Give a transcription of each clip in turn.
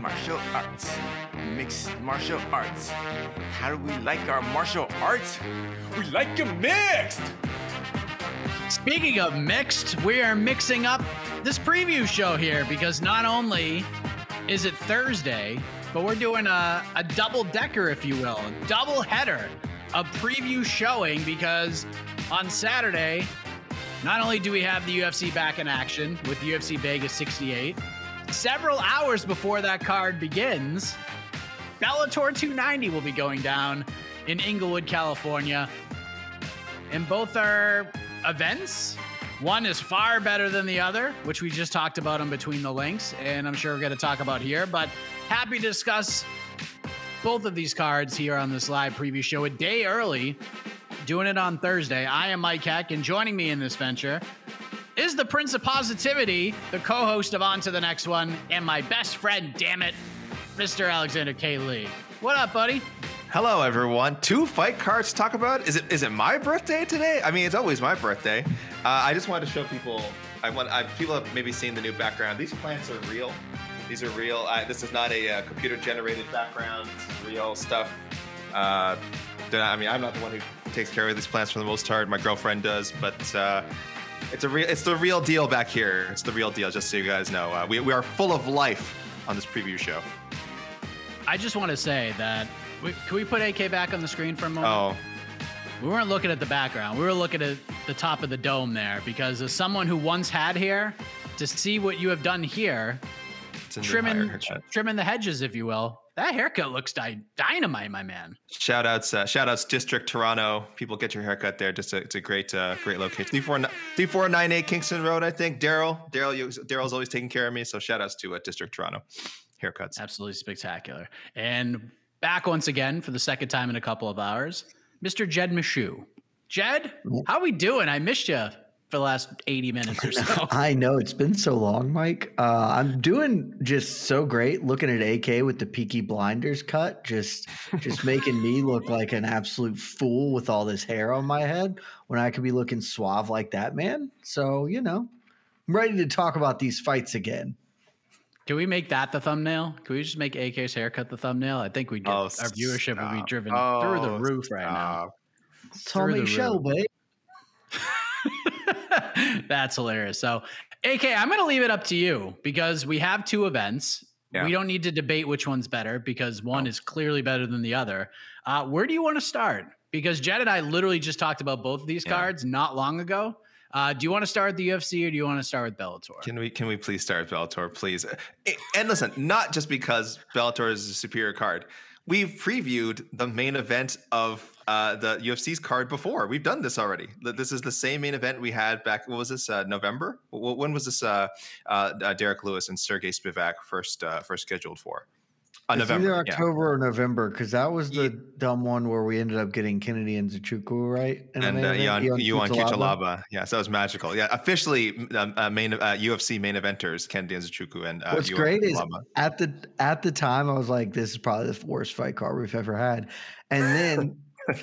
Martial arts. Mixed martial arts. How do we like our martial arts? We like them mixed! Speaking of mixed, we are mixing up this preview show here because not only is it Thursday, but we're doing a, a double decker, if you will, a double header, a preview showing because on Saturday, not only do we have the UFC back in action with UFC Vegas 68, several hours before that card begins, Bellator 290 will be going down in Inglewood, California. And both are events. One is far better than the other, which we just talked about in between the links, and I'm sure we're going to talk about here. But happy to discuss both of these cards here on this live preview show a day early, doing it on Thursday. I am Mike Heck, and joining me in this venture is the Prince of Positivity, the co host of On to the Next One, and my best friend, damn it, Mr. Alexander K. Lee. What up, buddy? Hello, everyone. Two fight cards to talk about. Is it is it my birthday today? I mean, it's always my birthday. Uh, I just wanted to show people. I want I, people have maybe seen the new background. These plants are real. These are real. I, this is not a uh, computer generated background. This is real stuff. Uh, I mean, I'm not the one who takes care of these plants for the most part. My girlfriend does, but uh, it's a real. It's the real deal back here. It's the real deal. Just so you guys know, uh, we we are full of life on this preview show. I just want to say that. We, can we put AK back on the screen for a moment? Oh, We weren't looking at the background. We were looking at the top of the dome there because as someone who once had hair, to see what you have done here, it's a new trimming trimming the hedges, if you will, that haircut looks dy- dynamite, my man. Shout outs, uh, shout outs, District Toronto. People get your haircut there. Just a, it's a great, uh, great location. D four D four nine eight Kingston Road. I think Daryl, Daryl, Daryl's always taking care of me. So shout outs to uh, District Toronto haircuts. Absolutely spectacular. And back once again for the second time in a couple of hours, Mr. Jed Meshew. Jed, how we doing? I missed you for the last 80 minutes or so. I know it's been so long, Mike. Uh, I'm doing just so great. Looking at AK with the Peaky Blinders cut, just just making me look like an absolute fool with all this hair on my head when I could be looking suave like that, man. So you know, I'm ready to talk about these fights again. Can we make that the thumbnail? Can we just make AK's haircut the thumbnail? I think we get Oh, our viewership will be driven Oh, through the roof right now. Tommy Shelby. That's hilarious. So, AK, I'm going to leave it up to you because we have two events. Yeah. We don't need to debate which one's better because one No. is clearly better than the other. Uh, where do you want to start? Because Jed and I literally just talked about both of these Yeah. cards not long ago. Uh, do you want to start with the UFC or do you want to start with Bellator? Can we can we please start with Bellator, please? And listen, not just because Bellator is a superior card. we've previewed the main event of uh, the UFC's card before. We've done this already. This is the same main event we had back. What was this? Uh, November? When was this? Uh, uh, uh Lewis and Serghei Spivac first uh, first scheduled for? Uh, November, either October yeah. or November because that was the yeah. dumb one where we ended up getting Kennedy and Nzechukwu right and uh, Ion, Ion Cutelaba. Yeah, so that was magical. Yeah, officially um, uh, main uh, UFC main eventers Kennedy and Nzechukwu and uh, what's great is at the at the time I was like, this is probably the worst fight card we've ever had, and then.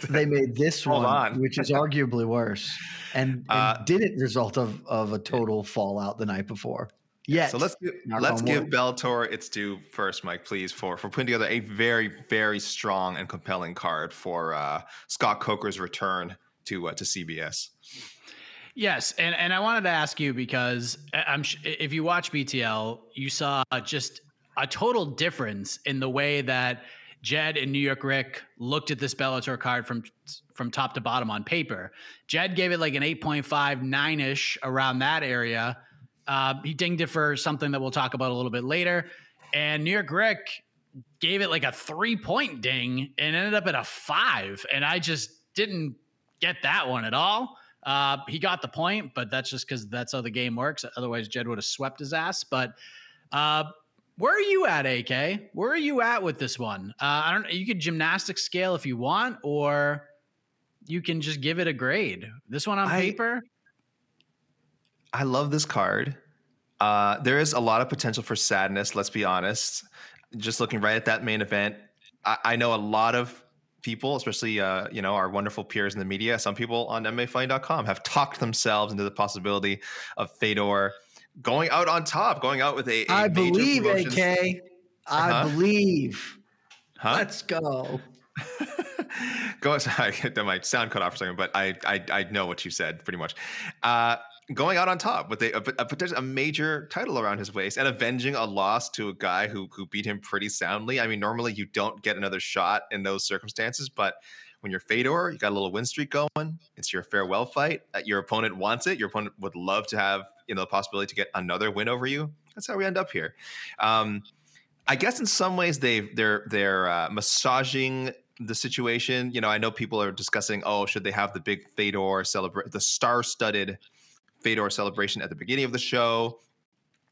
They made this one, on. which is arguably worse, and, and uh, didn't result of of a total fallout the night before. Yeah. So let's give, let's give Bellator its due first, Mike, please, for for putting together a very very strong and compelling card for uh, Scott Coker's return to uh, to CBS. Yes, and and I wanted to ask you because uh, I'm if you watch BTL, you saw just a total difference in the way that Jed and New York Rick looked at this Bellator card from from top to bottom on paper. Jed gave it like an 8.5, 9 ish around that area. Uh, he dinged it for something that we'll talk about a little bit later. And New York Rick gave it like a three point ding and ended up at a five. And I just didn't get that one at all. Uh, he got the point, but that's just because that's how the game works. Otherwise, Jed would have swept his ass. But uh, where are you at, AK? Where are you at with this one? Uh, I don't. You could gymnastic scale if you want, or you can just give it a grade. This one on I, paper, I love this card. Uh, there is a lot of potential for sadness. Let's be honest. Just looking right at that main event, I, I know a lot of people, especially uh, you know our wonderful peers in the media. Some people on MMAfighting.com have talked themselves into the possibility of Fedor going out on top, going out with a. a I believe, AK. I uh-huh. believe. Huh? Let's go. go. Sorry, that might sound cut off for a second, but I I, I know what you said pretty much. Uh, going out on top with a, a, potential a major title around his waist and avenging a loss to a guy who who beat him pretty soundly. I mean, normally you don't get another shot in those circumstances, but when you're Fedor, you got a little win streak going. It's your farewell fight. Uh, your opponent wants it. Your opponent would love to have you know the possibility to get another win over you. That's how we end up here. Um, I guess in some ways they they're they're uh, massaging the situation. You know, I know people are discussing, oh, should they have the big Fedor celebrate the star-studded Fedor celebration at the beginning of the show,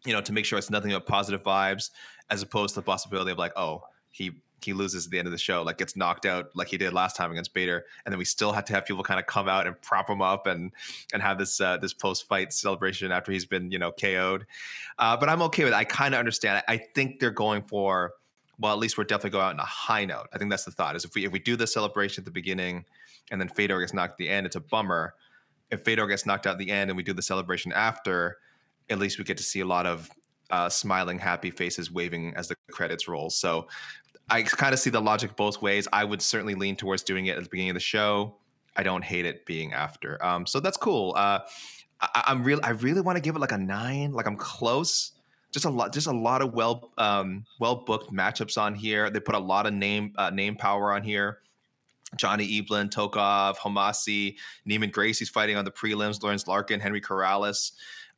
you know, to make sure it's nothing but positive vibes, as opposed to the possibility of like, oh, he he loses at the end of the show, like gets knocked out like he did last time against Bader, and then we still had to have people kind of come out and prop him up and and have this uh, this post fight celebration after he's been you know KO'd. Uh, but I'm okay with it. I kind of understand. I think they're going for well, at least we're definitely going out on a high note. I think that's the thought. Is if we if we do the celebration at the beginning, and then Fedor gets knocked at the end, it's a bummer if Fedor gets knocked out at the end and we do the celebration after, at least we get to see a lot of uh, smiling, happy faces waving as the credits roll. So I kind of see the logic both ways. I would certainly lean towards doing it at the beginning of the show. I don't hate it being after. Um, so that's cool. Uh, I, am real. I really want to give it like a nine. Like I'm close. Just a lot. Just a lot of well, um, well booked matchups on here. They put a lot of name uh, name power on here. Johnny Eblen, Tokov, Homasi, Neiman Gracie's fighting on the prelims, Lorenz Larkin, Henry Corrales,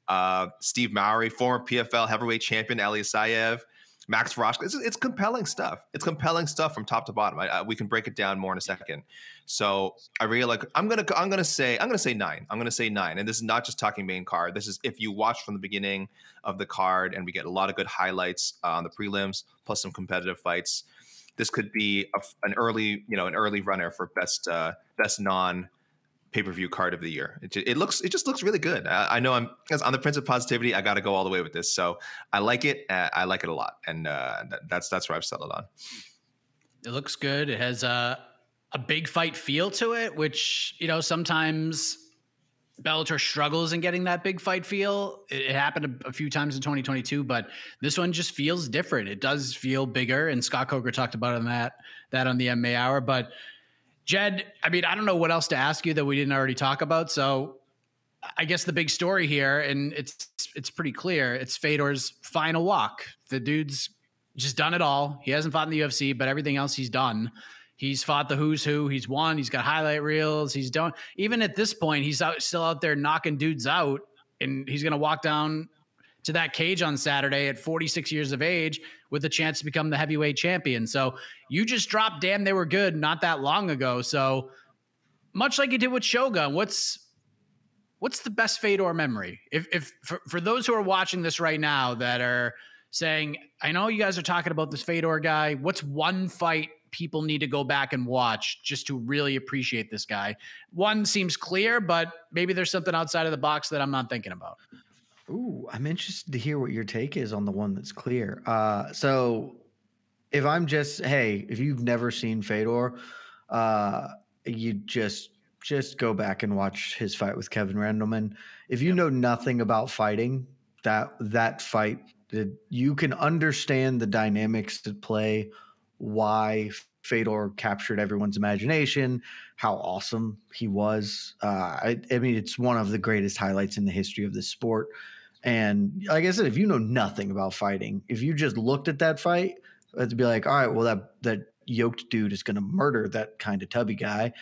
uh, Steve Mowry, former PFL heavyweight champion Ali Sayev, Max Rohskopf. It's, it's, compelling stuff. It's compelling stuff from top to bottom. I, I, we can break it down more in a second. So I really like. I'm gonna. I'm gonna say. I'm gonna say nine. I'm gonna say nine. And this is not just talking main card. This is if you watch from the beginning of the card, and we get a lot of good highlights uh, on the prelims, plus some competitive fights this could be a, an early, you know, an early runner for best uh, best non pay per view card of the year. It, it, looks, it just looks really good. I, I know I'm on the Prince of Positivity. I got to go all the way with this, so I like it. Uh, I like it a lot, and uh, that's that's where I've settled on. It looks good. It has a a big fight feel to it, which you know sometimes Bellator struggles in getting that big fight feel. It, happened a, a, few times in 2022, but this one just feels different. It does feel bigger, and Scott Coker talked about on that that on the MMA Hour. But Jed, I mean, I don't know what else to ask you that we didn't already talk about. So I guess the big story here, and it's it's pretty clear, it's Fedor's final walk. The dude's just done it all. He hasn't fought in the UFC, but everything else he's done. He's fought the who's who. He's won. He's got highlight reels. He's done. Even at this point, he's out, still out there knocking dudes out, and he's going to walk down to that cage on Saturday at 46 years of age with a chance to become the heavyweight champion. So you just dropped damn they were good not that long ago. So much like you did with Shogun, what's what's the best Fedor memory? If if for, for those who are watching this right now that are saying, I know you guys are talking about this Fedor guy, what's one fight people need to go back and watch just to really appreciate this guy? One seems clear, but maybe there's something outside of the box that I'm not thinking about. Ooh, I'm interested to hear what your take is on the one that's clear. Uh, so if I'm just, hey, if you've never seen Fedor, uh, you just just go back and watch his fight with Kevin Randleman. If you know nothing about fighting, that that fight, that you can understand the dynamics at play, why Fedor captured everyone's imagination, how awesome he was. Uh, I, I mean, it's one of the greatest highlights in the history of this sport. And like I said, if you know nothing about fighting, if you just looked at that fight, it'd be like, all right, well, that that yoked dude is going to murder that kind of tubby guy.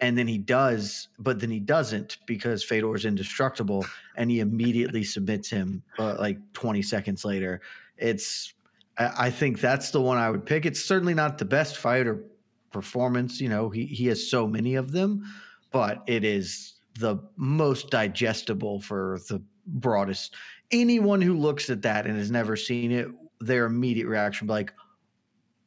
And then he does, but then he doesn't because Fedor is indestructible and he immediately submits him uh, like 20 seconds later. It's, I think that's the one I would pick. It's certainly not the best fight or performance. You know, he, he has so many of them, but it is the most digestible for the broadest. Anyone who looks at that and has never seen it, their immediate reaction be like,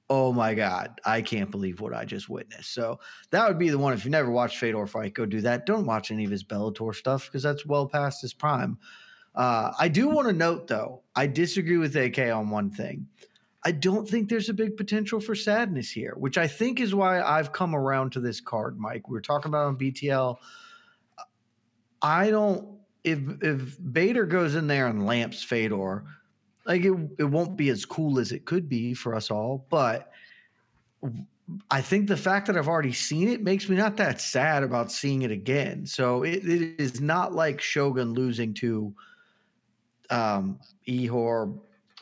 "Oh my god, I can't believe what I just witnessed." So that would be the one. If you never watched Fedor fight, go do that. Don't watch any of his Bellator stuff because that's well past his prime. Uh, I do want to note though, I disagree with AK on one thing. I don't think there's a big potential for sadness here, which I think is why I've come around to this card, Mike. We were talking about on BTL. I don't if if Bader goes in there and lamps Fedor, like it, it won't be as cool as it could be for us all. But I think the fact that I've already seen it makes me not that sad about seeing it again. So it, it is not like Shogun losing to um Ihor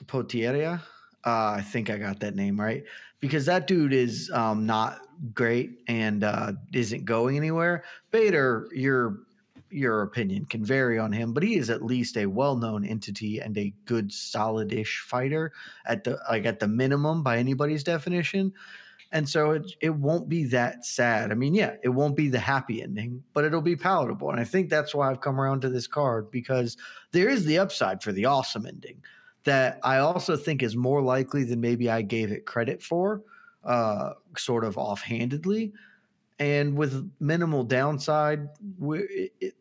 Potieria. Uh, I think I got that name right because that dude is um, not great and uh, isn't going anywhere. Bader, you're your opinion can vary on him, but he is at least a well-known entity and a good solid-ish fighter at the like at the minimum by anybody's definition. And so it it won't be that sad. I mean, yeah, it won't be the happy ending, but it'll be palatable. And I think that's why I've come around to this card because there is the upside for the awesome ending that I also think is more likely than maybe I gave it credit for, uh, sort of offhandedly and with minimal downside, it,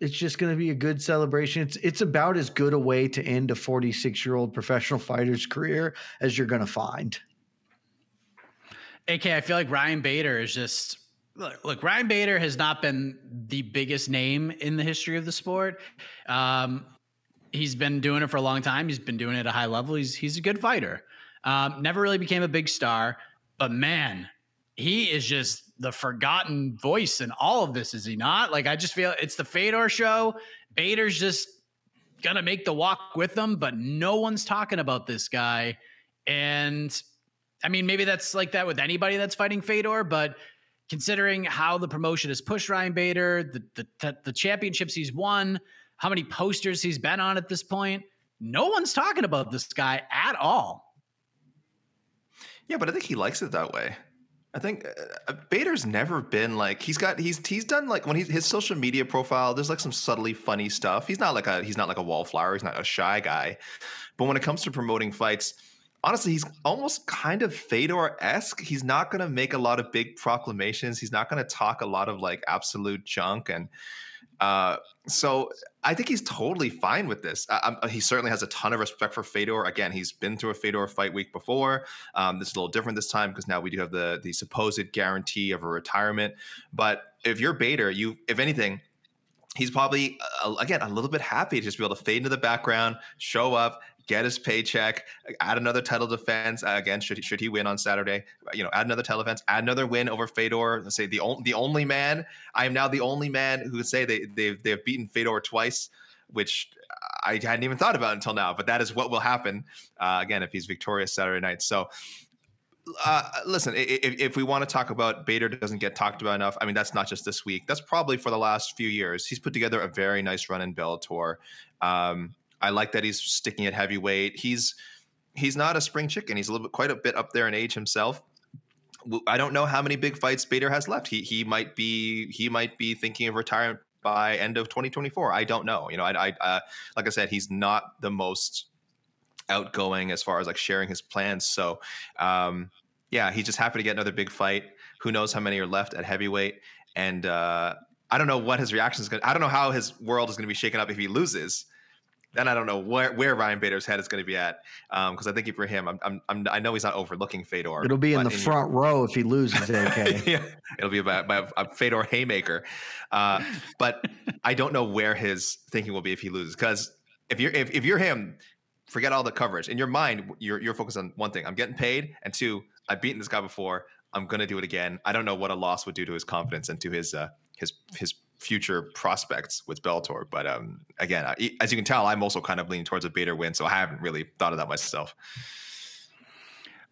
it's just going to be a good celebration. It's it's about as good a way to end a 46 year old professional fighter's career as you're going to find. AK, I feel like Ryan Bader is just look, look. Ryan Bader has not been the biggest name in the history of the sport. Um, he's been doing it for a long time. He's been doing it at a high level. He's he's a good fighter. Um, never really became a big star, but man, he is just the forgotten voice in all of this, is he not? Like, I just feel it's the Fedor show. Bader's just gonna make the walk with them, but no one's talking about this guy. And I mean, maybe that's like that with anybody that's fighting Fedor, but considering how the promotion has pushed Ryan Bader, the, the, the championships he's won, how many posters he's been on at this point, no one's talking about this guy at all. Yeah, but I think he likes it that way. I think uh, uh, Bader's never been like he's got he's he's done like when he's his social media profile. There's like some subtly funny stuff. He's not like a he's not like a wallflower. He's not a shy guy. But when it comes to promoting fights, honestly, he's almost kind of Fedor esque. He's not going to make a lot of big proclamations. He's not going to talk a lot of like absolute junk and uh, so I think he's totally fine with this. Uh, he certainly has a ton of respect for Fedor. Again, he's been through a Fedor fight week before. Um, this is a little different this time because now we do have the the supposed guarantee of a retirement. But if you're Bader, you if anything, he's probably uh, again a little bit happy to just be able to fade into the background, show up, get his paycheck, add another title defense. Uh, again, should he, should he win on Saturday? You know, add another title defense, add another win over Fedor. Let's say the only the only man. I am now the only man who could say they they've they've beaten Fedor twice, which I hadn't even thought about until now. But that is what will happen uh, again if he's victorious Saturday night. So. Uh, listen, if, if, we want to talk about Bader doesn't get talked about enough, I mean, that's not just this week. That's probably for the last few years. He's put together a very nice run in Bellator. Um, I like that he's sticking at heavyweight. He's he's not a spring chicken. He's a little bit quite a bit up there in age himself. I don't know how many big fights Bader has left. He he might be he might be thinking of retirement by end of 2024. I don't know. You know, I, I uh, like I said, he's not the most outgoing as far as like sharing his plans. So, um, yeah, he's just happy to get another big fight. Who knows how many are left at heavyweight? And uh, I don't know what his reaction is going. to I don't know how his world is going to be shaken up if he loses then I don't know where, where Ryan Bader's head is going to be at. Because um, I think for him, I'm, I'm, I'm, i know he's not overlooking Fedor. It'll be in the in front your, row if he loses, AK. yeah, it'll be about, about a Fedor haymaker. Uh, but I don't know where his thinking will be if he loses. Because if you're if, if you're him, forget all the coverage. In your mind, you're you're focused on one thing: I'm getting paid, and two, I've beaten this guy before. I'm going to do it again. I don't know what a loss would do to his confidence and to his uh, his his future prospects with Bellator. But um, again, I, as you can tell, I'm also kind of leaning towards a Bader win, so I haven't really thought of that myself.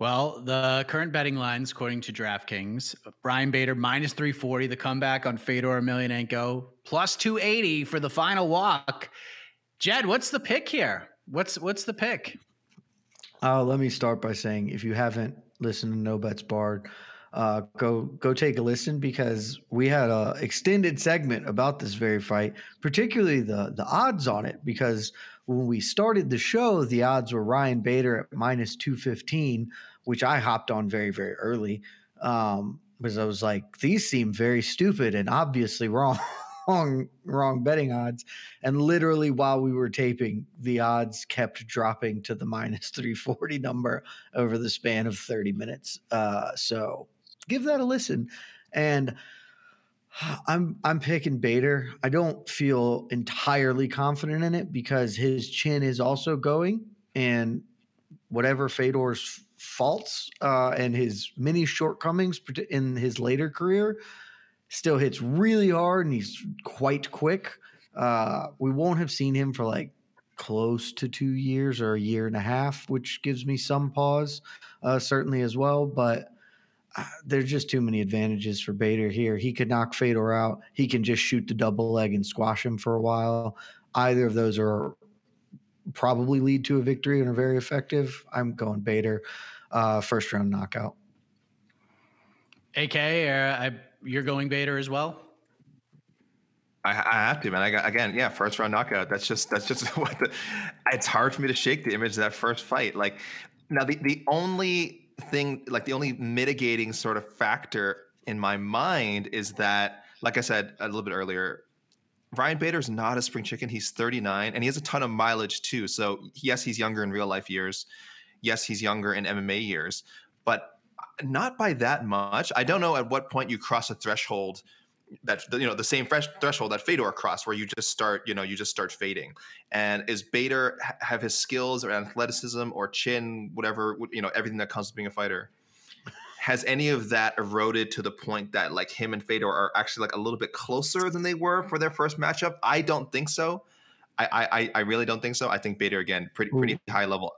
Well, the current betting lines, according to DraftKings, Ryan Bader minus 340, the comeback on Fedor Emelianenko, plus 280 for the final walk. Jed, what's the pick here? What's what's the pick? Uh, let me start by saying if you haven't listened to No Bets Barred, uh, go go take a listen because we had a extended segment about this very fight, particularly the the odds on it. Because when we started the show, the odds were Ryan Bader at minus two fifteen, which I hopped on very very early um, because I was like, these seem very stupid and obviously wrong. wrong wrong betting odds and literally while we were taping the odds kept dropping to the minus 340 number over the span of 30 minutes uh, so give that a listen. And I'm I'm picking Bader. I don't feel entirely confident in it because his chin is also going, and whatever Fedor's faults uh, and his many shortcomings in his later career still hits really hard, and he's quite quick. Uh, we won't have seen him for like close to two years or a year and a half, which gives me some pause, uh, certainly as well. But there's just too many advantages for Bader here. He could knock Fedor out. He can just shoot the double leg and squash him for a while. Either of those are probably lead to a victory and are very effective. I'm going Bader, uh, first round knockout. AK, uh, you're going Bader as well. I, I, have to, man. I got again, yeah, first round knockout. That's just that's just what the. It's hard for me to shake the image of that first fight. Like now, the the only thing, like the only mitigating sort of factor in my mind is that, like I said a little bit earlier, Ryan Bader's not a spring chicken. He's 39 and he has a ton of mileage too. So, yes, he's younger in real life years. Yes, he's younger in MMA years, but uh, not by that much. I don't know at what point you cross a threshold that you know the same fresh threshold that Fedor crossed, where you just start, you know, you just start fading. And is Bader have his skills or athleticism or chin, whatever, you know, everything that comes with being a fighter? Has any of that eroded to the point that like him and Fedor are actually like a little bit closer than they were for their first matchup? I don't think so. I I, I really don't think so. I think Bader again pretty pretty high level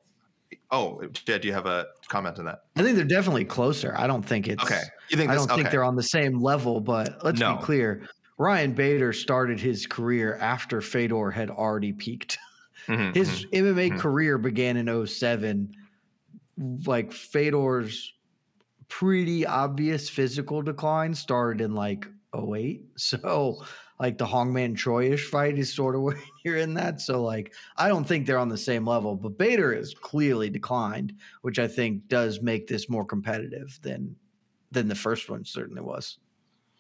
Oh, Jed, do you have a comment on that? I think they're definitely closer. I don't think it's okay. You think I don't think they're on the same level, but let's no. be clear. Ryan Bader started his career after Fedor had already peaked. Mm-hmm, his mm-hmm, MMA mm-hmm. career began in 07. Like Fedor's pretty obvious physical decline started in like 08. So like the Hong Man Choi-ish fight is sort of where you're in that. So like I don't think they're on the same level, but Bader has clearly declined, which I think does make this more competitive than than the first one certainly was.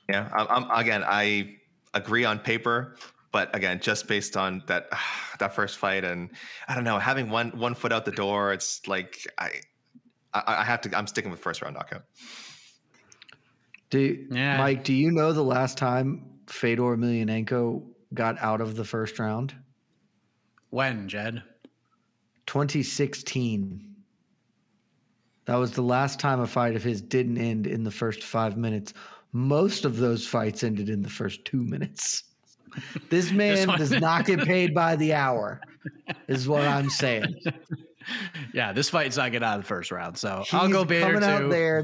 Yeah, I'm, again I agree on paper, but again, just based on that that first fight, and I don't know, having one one foot out the door, it's like I I, I have to. I'm sticking with first round knockout. Do yeah. Mike? Do you know the last time Fedor Emelianenko got out of the first round? When, Jed? 2016. That was the last time a fight of his didn't end in the first five minutes. Most of those fights ended in the first two minutes. This man does not get paid by the hour, is what I'm saying. Yeah, this fight's not getting out of the first round, so He's I'll go Bader coming too. out there,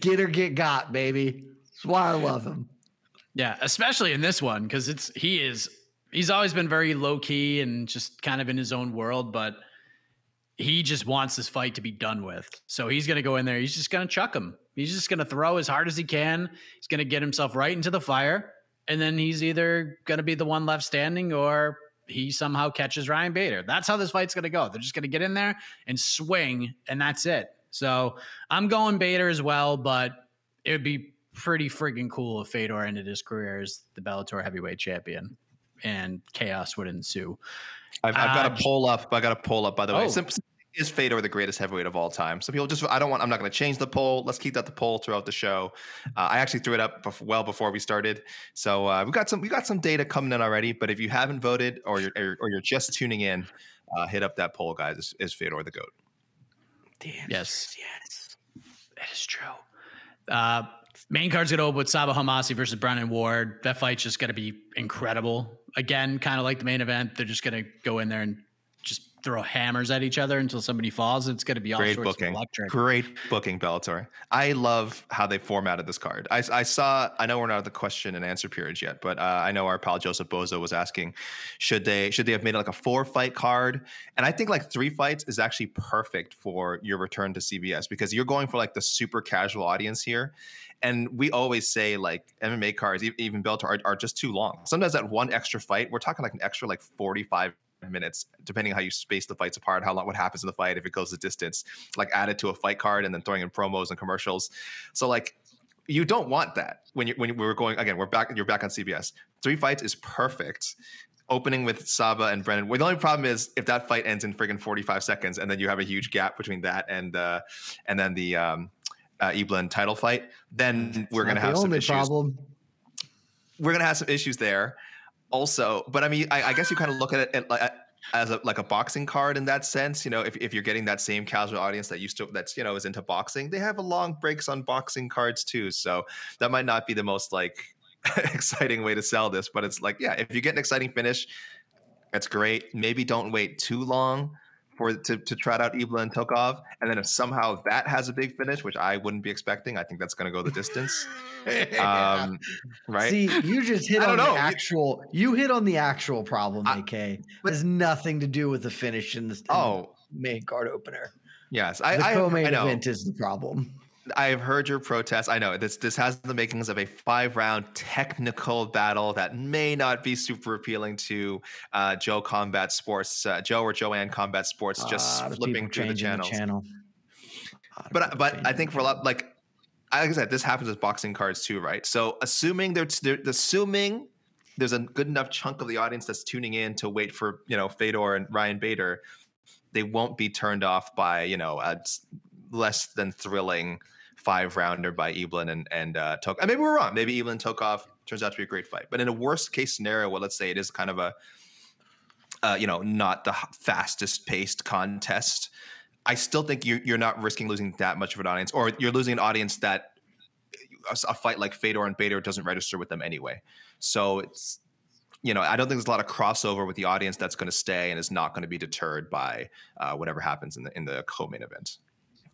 get or get got, baby. That's why I love him. Yeah, especially in this one because it's he is he's always been very low key and just kind of in his own world, but he just wants this fight to be done with. So he's going to go in there. He's just going to chuck him. He's just going to throw as hard as he can. He's going to get himself right into the fire. And then he's either going to be the one left standing or he somehow catches Ryan Bader. That's how this fight's going to go. They're just going to get in there and swing, and that's it. So I'm going Bader as well, but it would be pretty freaking cool if Fedor ended his career as the Bellator heavyweight champion and chaos would ensue. I've, I've got Uh, a poll up. I got a poll up by the way. Oh. Sim- is Fedor the greatest heavyweight of all time? Some people just I don't want. I'm not going to change the poll. Let's keep that the poll throughout the show. Uh, I actually threw it up bef- well before we started, so uh, we got some we got some data coming in already. But if you haven't voted or you're or, or you're just tuning in, uh, hit up that poll, guys. Is, is Fedor the goat? Yes. Yes. That is true. Main card's to open with Sabah Homasi versus Brennan Ward. That fight's just to be incredible. Again, kind of like the main event. They're just to go in there and throw hammers at each other until somebody falls. It's going to be all Great sorts booking. of electric. Great booking, Bellator. I love how they formatted this card. I, I saw. I know we're not at the question and answer period yet, but uh, I know our pal Joseph Bozo was asking, should they should they have made it like a four fight card? And I think like three fights is actually perfect for your return to CBS because you're going for like the super casual audience here. And we always say like MMA cards, even Bellator, are, are just too long. Sometimes that one extra fight, we're talking like an extra like 45 minutes, depending on how you space the fights apart, how long, what happens in the fight, if it goes the distance, like added to a fight card and then throwing in promos and commercials. So like you don't want that when you when we're going again. We're back. You're back on CBS. Three fights is perfect. Opening with Sabah and Brennan. Well, the only problem is if that fight ends in friggin' 45 seconds, and then you have a huge gap between that and uh, and then the um, uh, Eblen title fight, then we're Not gonna have some issues problem. we're gonna have some issues there also but i mean i, I guess you kind of look at it like, as a like a boxing card in that sense you know if, if you're getting that same casual audience that used to that's you know is into boxing they have a long breaks on boxing cards too so that might not be the most like exciting way to sell this but it's like yeah if you get an exciting finish that's great. Maybe don't wait too long for to, to trot out Eblen and Tokov, and then if somehow that has a big finish, which I wouldn't be expecting, I think that's going to go the distance. Um, right? See, you just hit on know. the actual. You hit on the actual problem, I- AK. but- has nothing to do with the finish in the in the oh, main card opener. yes, I, The I, co-main I know. event is the problem. I've heard your protest. I know this this has the makings of a five round technical battle that may not be super appealing to uh, Joe Combat Sports, uh, Joe or Joanne Combat Sports, just flipping through the channels. channel. But but I think for a lot like like I said, this happens with boxing cards too, right? So assuming there's there, assuming there's a good enough chunk of the audience that's tuning in to wait for you know Fedor and Ryan Bader, they won't be turned off by you know a less than thrilling five rounder by Eblen and and uh. And maybe we're wrong. Maybe Eblen Tokov turns out to be a great fight. But in a worst case scenario, well, let's say it is kind of a uh, you know not the fastest paced contest. I still think you, you're not risking losing that much of an audience, or you're losing an audience that a, fight like Fedor and Bader doesn't register with them anyway. So it's you know I don't think there's a lot of crossover with the audience that's going to stay and is not going to be deterred by uh, whatever happens in the in the co-main event.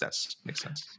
That makes sense.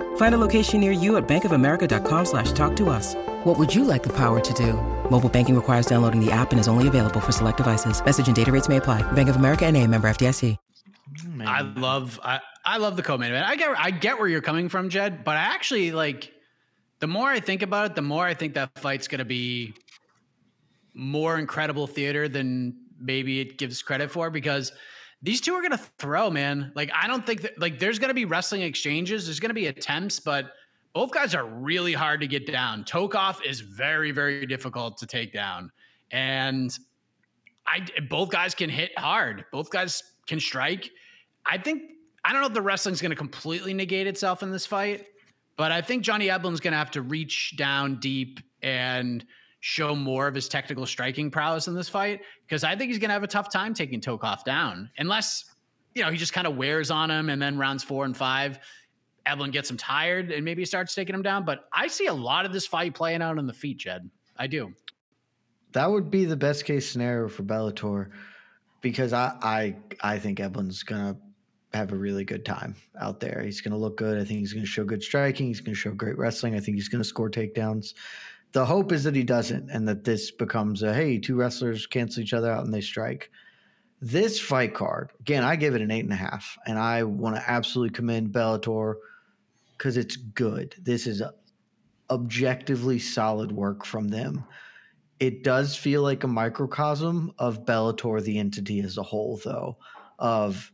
Find a location near you at bankofamerica.com slash talk to us. What would you like the power to do? Mobile banking requires downloading the app and is only available for select devices. Message and data rates may apply. Bank of America and a member FDIC. I love I, I love the co-main event. I get I get where you're coming from, Jed, but I actually like the more I think about it, the more I think that fight's gonna be more incredible theater than maybe it gives credit for because these two are going to throw, man. Like, I don't think that, like, there's going to be wrestling exchanges, there's going to be attempts, but both guys are really hard to get down. Tokov is very, very difficult to take down. And I, both guys can hit hard, both guys can strike. I think, I don't know if the wrestling's going to completely negate itself in this fight, but I think Johnny Eblen's going to have to reach down deep and show more of his technical striking prowess in this fight because I think he's going to have a tough time taking Tokov down unless you know he just kind of wears on him and then rounds four and five Eblen gets him tired and maybe starts taking him down. But I see a lot of this fight playing out on the feet, Jed. I do. That would be the best case scenario for Bellator because I I I think Eblen's gonna have a really good time out there. He's gonna look good. I think he's gonna show good striking. He's gonna show great wrestling. I think he's gonna score takedowns the hope is that he doesn't and that this becomes a hey, two wrestlers cancel each other out and they strike. This fight card, again, I give it an eight and a half, and I want to absolutely commend Bellator because it's good. This is objectively solid work from them. It does feel like a microcosm of Bellator, the entity as a whole, though, of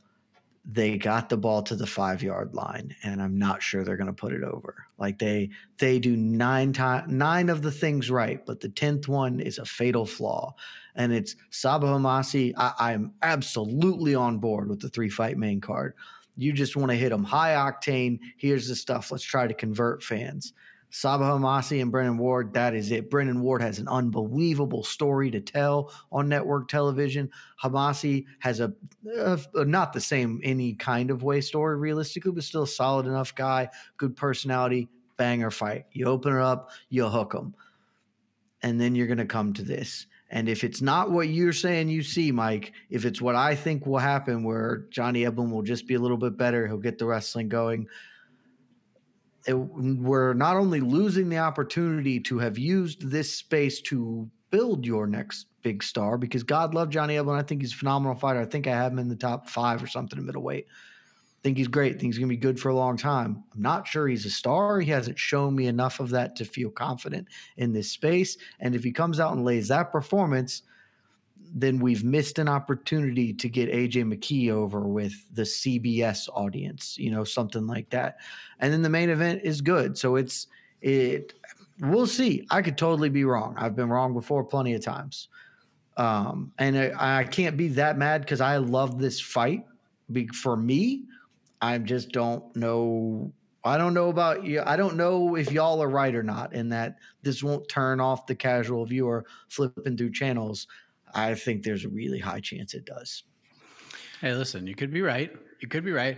they got the ball to the five yard line and i'm not sure they're going to put it over. Like they they do nine time nine of the things right but the 10th one is a fatal flaw. And it's Sabah Homasi. I, i'm absolutely on board with the three fight main card. You just want to hit them high octane. Here's the stuff. Let's try to convert fans Sabah Homasi and Brennan Ward, that is it. Brennan Ward has an unbelievable story to tell on network television. Homasi has a, a, a, not the same any kind of way story realistically, but still a solid enough guy, good personality, banger fight. You open it up, you hook them. And then you're going to come to this. And if it's not what you're saying you see, Mike, if it's what I think will happen, where Johnny Eblen will just be a little bit better, he'll get the wrestling going Eh, it, we're not only losing the opportunity to have used this space to build your next big star because God love Johnny Eblen. I think he's a phenomenal fighter. I think I have him in the top five or something in middleweight. I think he's great. I think he's going to be good for a long time. I'm not sure he's a star. He hasn't shown me enough of that to feel confident in this space. And if he comes out and lays that performance – then we've missed an opportunity to get AJ McKee over with the CBS audience, you know, something like that. And then the main event is good. So it's it we'll see. I could totally be wrong. I've been wrong before plenty of times. Um, and I, I can't be that mad because I love this fight. Be, for me, I just don't know. I don't know about you. I don't know if y'all are right or not, in that this won't turn off the casual viewer flipping through channels. I think there's a really high chance it does. Hey, listen, you could be right. You could be right.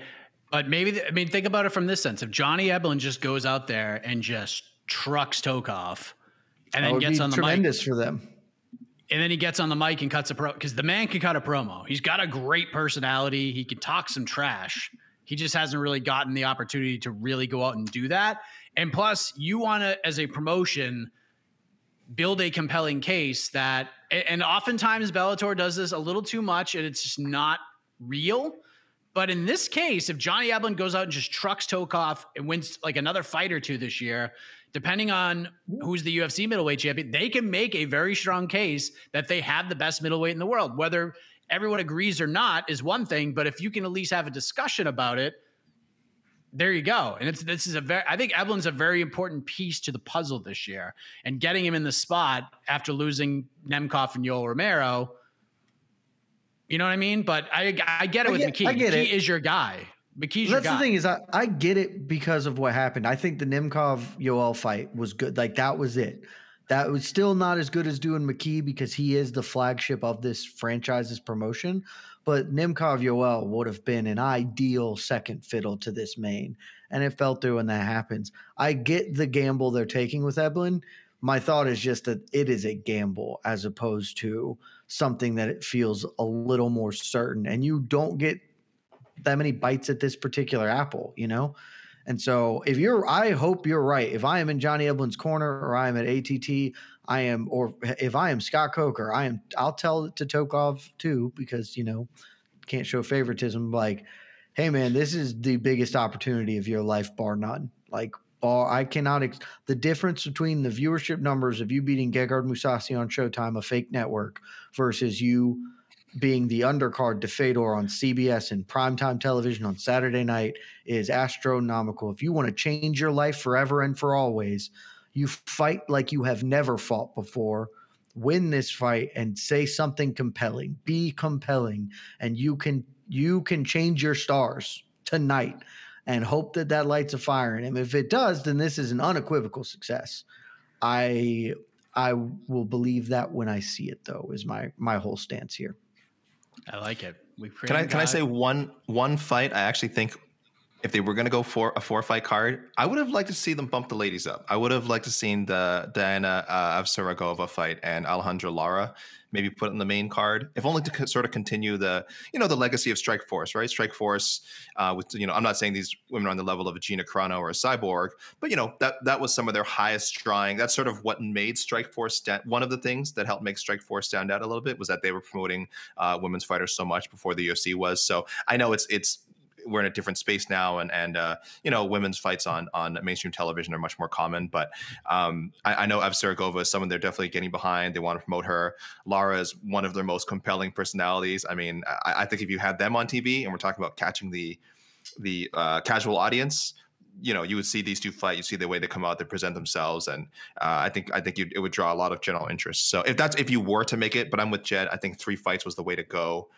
But maybe, I mean, think about it from this sense. If Johnny Eblen just goes out there and just trucks Tokov and then gets on the tremendous mic. for them. And then he gets on the mic and cuts a pro because the man can cut a promo. He's got a great personality. He can talk some trash. He just hasn't really gotten the opportunity to really go out and do that. And plus, you want to, as a promotion, build a compelling case that and oftentimes Bellator does this a little too much and it's just not real. But in this case, if Johnny Eblen goes out and just trucks Tokov and wins like another fight or two this year, depending on who's the UFC middleweight champion, they can make a very strong case that they have the best middleweight in the world. Whether everyone agrees or not is one thing, but if you can at least have a discussion about it, there you go. And it's this is a very I think Eblen's a very important piece to the puzzle this year. And getting him in the spot after losing Nemkov and Yoel Romero, you know what I mean? But I I get it I with get, McKee. I get it. McKee it. is your guy. McKee's That's your guy. the thing is I, I get it because of what happened. I think the Nemkov Yoel fight was good. Like that was it. That was still not as good as doing McKee because he is the flagship of this franchise's promotion. But Nemkov Yoel would have been an ideal second fiddle to this main. And it fell through when that happens. I get the gamble they're taking with Eblen. My thought is just that it is a gamble as opposed to something that it feels a little more certain, and you don't get that many bites at this particular apple, you know. And so, if you're, I hope you're right. If I am in Johnny Eblen's corner, or I am at ATT, I am, or if I am Scott Coker, I am. I'll tell it to Tokov too, because you know, can't show favoritism. Like, hey man, this is the biggest opportunity of your life, bar none. Like, bar, I cannot. Ex- the difference between the viewership numbers of you beating Gegard Mousasi on Showtime, a fake network, versus you being the undercard to Fedor on CBS and primetime television on Saturday night is astronomical. If you want to change your life forever and for always, you fight like you have never fought before. Win this fight and say something compelling. Be compelling, and you can you can change your stars tonight and hope that that lights a fire in him. If it does, then this is an unequivocal success. I I will believe that when I see it, though. Is my my whole stance here. I like it. We've can I can I say one one fight? I actually think if they were going to go for a four fight card, I would have liked to see them bump the ladies up. I would have liked to seen the Diana uh, Avsaragova fight and Alejandra Lara maybe put on the main card, if only to sort of continue the you know the legacy of Strike Force, right? Strike Force, uh, with you know, I'm not saying these women are on the level of a Gina Carano or a Cyborg, but you know that that was some of their highest drawing. That's sort of what made Strike Force stand. One of the things that helped make Strike Force stand out a little bit was that they were promoting uh, women's fighters so much before the UFC was. So I know it's it's we're in a different space now, and and uh, you know women's fights on on mainstream television are much more common. But um, I, I, know Avsaragova is someone they're definitely getting behind. They want to promote her. Lara is one of their most compelling personalities. I mean, I, I think if you had them on TV, and we're talking about catching the the uh, casual audience, you know, you would see these two fight. You see the way they come out, they present themselves, and uh, I think I think it would draw a lot of general interest. So if that's if you were to make it, but I'm with Jed. I think three fights was the way to go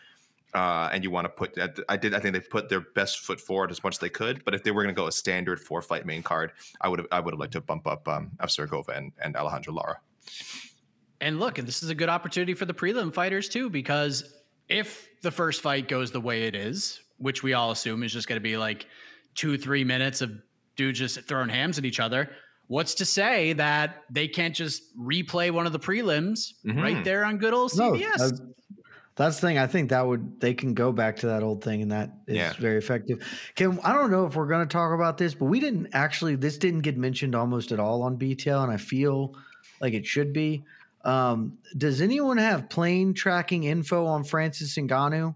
uh, and you want to put I did I think they put their best foot forward as much as they could. But if they were going to go a standard four fight main card, I would have I would have liked to bump up um, Avsaragova and, and Alejandra Lara. And look, and this is a good opportunity for the prelim fighters too, because if the first fight goes the way it is, which we all assume is just going to be like two three minutes of dudes just throwing hams at each other. What's to say that they can't just replay one of the prelims mm-hmm. right there on good old CBS? No, that's the thing. I think that would they can go back to that old thing, and that is yeah. very effective. Can I don't know if we're going to talk about this, but we didn't actually. This didn't get mentioned almost at all on BTL, and I feel like it should be. Um, does anyone have plane tracking info on Francis Ngannou?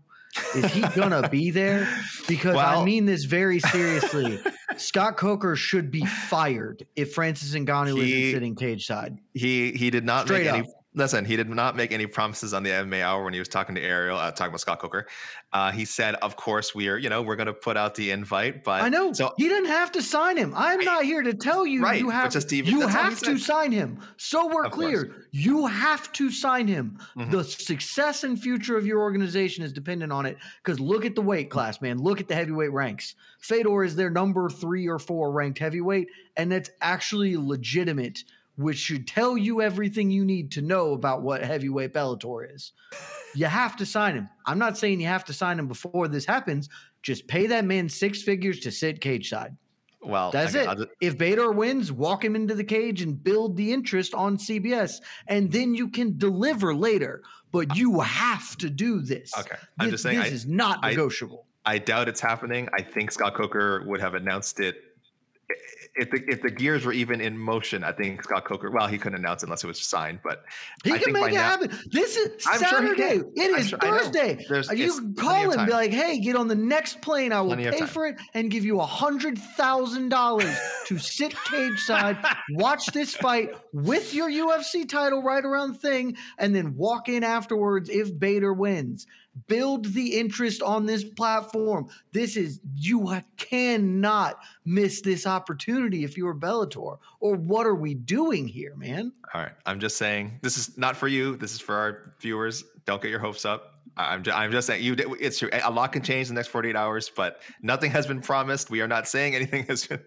Is he gonna be there? Because well, I mean this very seriously. Scott Coker should be fired if Francis Ngannou he, isn't sitting cage side. He he did not Straight make up. any Listen, he did not make any promises on the MMA hour when he was talking to Ariel, uh, talking about Scott Coker. Uh, he said, "Of course, we are. You know, we're going to put out the invite." But I know so he didn't have to sign him. I'm not here to tell you right, you have just even, you have to sign him. So we're of clear. Course. You have to sign him. Mm-hmm. The success and future of your organization is dependent on it. Because look at the weight class, man. Look at the heavyweight ranks. Fedor is their number three or four ranked heavyweight, and that's actually legitimate which should tell you everything you need to know about what heavyweight Bellator is. You have to sign him. I'm not saying you have to sign him before this happens. Just pay that man six figures to sit cage side. Well, that's okay, it. Just... If Bader wins, walk him into the cage and build the interest on CBS, and then you can deliver later. But you have to do this. Okay, I'm this, just saying this I, is not negotiable. I, I doubt it's happening. I think Scott Coker would have announced it if the if the gears were even in motion, I think Scott Coker. Well, he couldn't announce unless it was signed, but he I can make it now, happen. This is I'm Saturday. Sure it is sure, Thursday. you can call him, be like, "Hey, get on the next plane. I will plenty pay for it and give you a hundred thousand dollars to sit cage side, watch this fight with your UFC title right around the thing, and then walk in afterwards if Bader wins." Build the interest on this platform. This is you cannot miss this opportunity if you're Bellator. Or what are we doing here, man? All right, I'm just saying this is not for you. This is for our viewers. Don't get your hopes up. I'm just, I'm just saying you. It's true. A lot can change in the next 48 hours, but nothing has been promised. We are not saying anything has been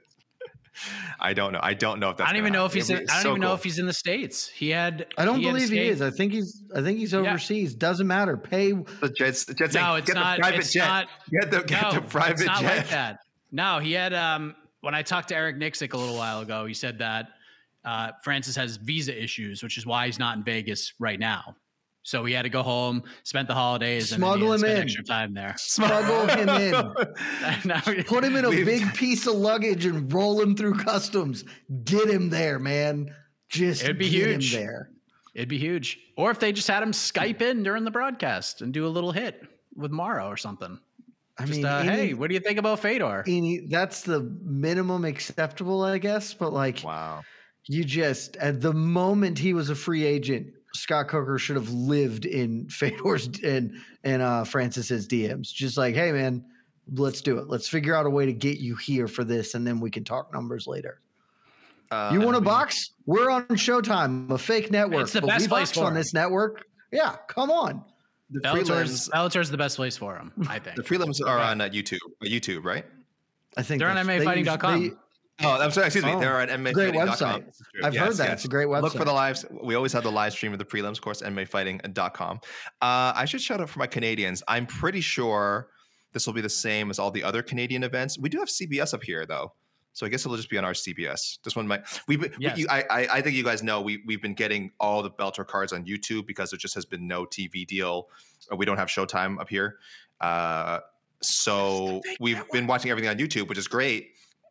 I don't know. I don't know if that's. I don't even know if he's. In, I don't so even cool. know if he's in the states. He had. I don't he believe he is. I think he's. I think he's overseas. Yeah. Doesn't matter. Pay. The jets, the jets no, it's not. private it's jet. Not, get the, get no, the private it's not jet. like that. No, he had. Um, when I talked to Eric Nicksick a little while ago, he said that uh, Francis has visa issues, which is why he's not in Vegas right now. So we had to go home, spent the holidays, Smuggle and then him to spend in. extra time there. Smuggle him in. Now he- Put him in a big piece of luggage and roll him through customs. Get him there, man. Just It'd be get huge. him there. It'd be huge. Or if they just had him Skype in during the broadcast and do a little hit with Morrow or something. I Just mean, uh, any- hey, what do you think about Fedor? any- that's the minimum acceptable, I guess. But like, Wow. You just at the moment he was a free agent, Scott Coker should have lived in Fedor's and and uh, Francis's DMs. Just like, hey man, let's do it. Let's figure out a way to get you here for this, and then we can talk numbers later. Uh, you want a box? We're on Showtime, a fake network. It's the but best we place for on him. this network. Yeah, come on. The Bellator's, prelims, Bellator's the best place for him, I think. the prelims are on uh, YouTube. uh, YouTube, right? I think They're on that's- they MMAfighting.com. usually- Oh, I'm sorry. Excuse me. Oh, They're on MMA. great website. I've heard that. It's a great website. Look for the lives. We always have the live stream of the prelims, of course, MMAfighting.com. Uh, I should shout out for my Canadians. I'm pretty sure this will be the same as all the other Canadian events. We do have CBS up here, though. So I guess it'll just be on our CBS. This one might. We, we Yes. you, I, I, I think you guys know we we've been getting all the Bellator cards on YouTube because there just has been no TV deal. Uh, We don't have Showtime up here, uh, so we've been watching everything on YouTube, which is great.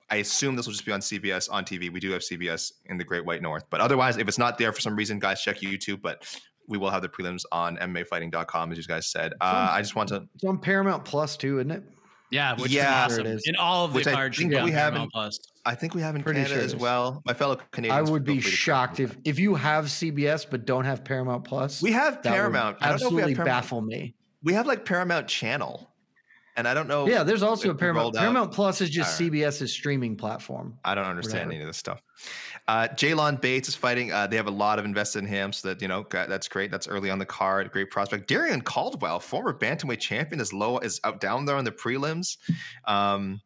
I assume this will just be on CBS on TV. We do have CBS in the Great White North, but otherwise, if it's not there for some reason, guys, check YouTube. But we will have the prelims on MMAfighting.com, as you guys said. Uh, I just want to It's on Paramount Plus too, isn't it? Yeah, which Yeah. is awesome. it is. In all of the Which I cards, should think we have Paramount in- Plus. I think we have in Pretty Canada sure as well. My fellow Canadians, I would be free to correct shocked if if you have CBS but don't have Paramount Plus. we have that would Paramount. I don't know if we absolutely have Paramount. baffle me. We have like Paramount Channel, and I don't know. Yeah, there's also a Paramount. Paramount Plus is just right. CBS's streaming platform. I don't understand Whatever. any of this stuff. Uh, Jalon Bates is fighting. Uh, they have a lot of invested in him, so that you know that's great. That's early on the card. Great prospect. Darrion Caldwell, former bantamweight champion, is low is out down there on the prelims. Um,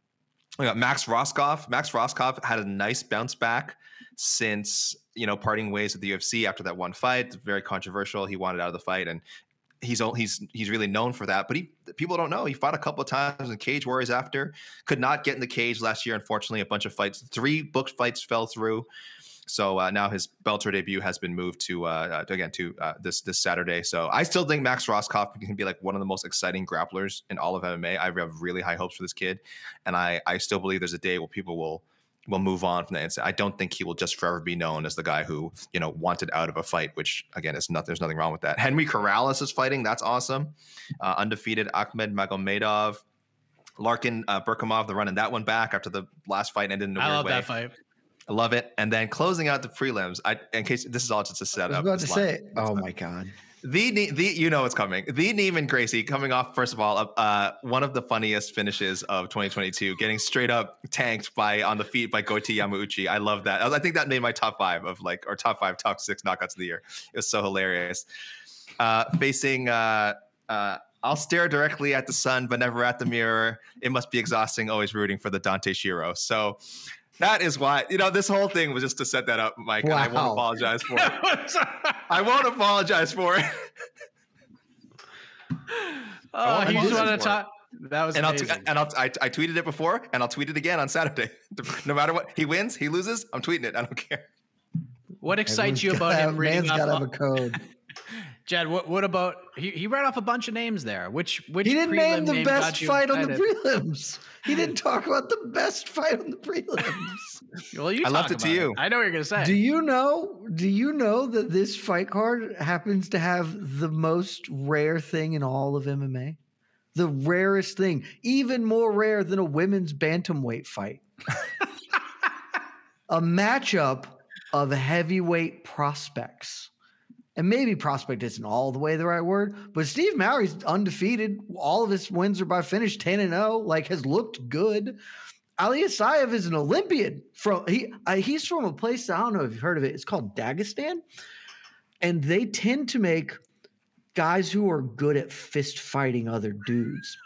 we got Max Rohskopf. Max Rohskopf had a nice bounce back since you know parting ways with the UFC after that one fight. Very controversial. He wanted out of the fight, and he's he's he's really known for that. But he people don't know he fought a couple of times in Cage Warriors after. Could not get in the cage last year. Unfortunately, a bunch of fights, three booked fights fell through. So uh, now his Bellator debut has been moved to uh, again to uh, this this Saturday. So I still think Max Rohskopf can be like one of the most exciting grapplers in all of MMA. I have really high hopes for this kid, and I I still believe there's a day where people will will move on from that. And I don't think he will just forever be known as the guy who you know wanted out of a fight. Which again is not there's nothing wrong with that. Henry Corrales is fighting. That's awesome. Uh, undefeated Ahmed Magomedov. Larkin uh, Berkhamov, they're running that one back after the last fight ended in a I weird love way. that fight. I love it. And then closing out the prelims, I in case this is all just a I was setup. about to line. say, oh my god, The the you know it's coming. The Neiman Gracie coming off first of all uh, one of the funniest finishes of 2022, getting straight up tanked by on the feet by Goiti Yamauchi. I love that. I think that made my top five of like or top five top six knockouts of the year. It was so hilarious. Uh, facing. Uh, uh, I'll stare directly at the sun, but never at the mirror. It must be exhausting, always rooting for the Dante Schiro. So that is why, you know, this whole thing was just to set that up, Mike. And I won't apologize for it. Uh, I won't apologize for it. Oh, won't he just apologize wanted to talk. That was and I'll t- and I'll I, I tweeted it before, and I'll tweet it again on Saturday. No matter what, he wins, he loses. I'm tweeting it. I don't care. what excites you about gotta him have- reading Man's off? got to have a code. Jed, what, what about he? He read off a bunch of names there. Which which He didn't name the name best got you fight on the prelims. He didn't talk about the best fight on the prelims. Well, you I left it to about you. I know what you're gonna say. Do you know? Do you know that this fight card happens to have the most rare thing in all of MMA? The rarest thing, even more rare than a women's bantamweight fight. a matchup of heavyweight prospects. And maybe prospect isn't all the way the right word, but Steve Mowry's undefeated. All of his wins are by finish 10 and 0, like has looked good. Ali Isaev is an Olympian from he uh, he's from a place I don't know if you've heard of it. It's called Dagestan, and they tend to make guys who are good at fist fighting other dudes.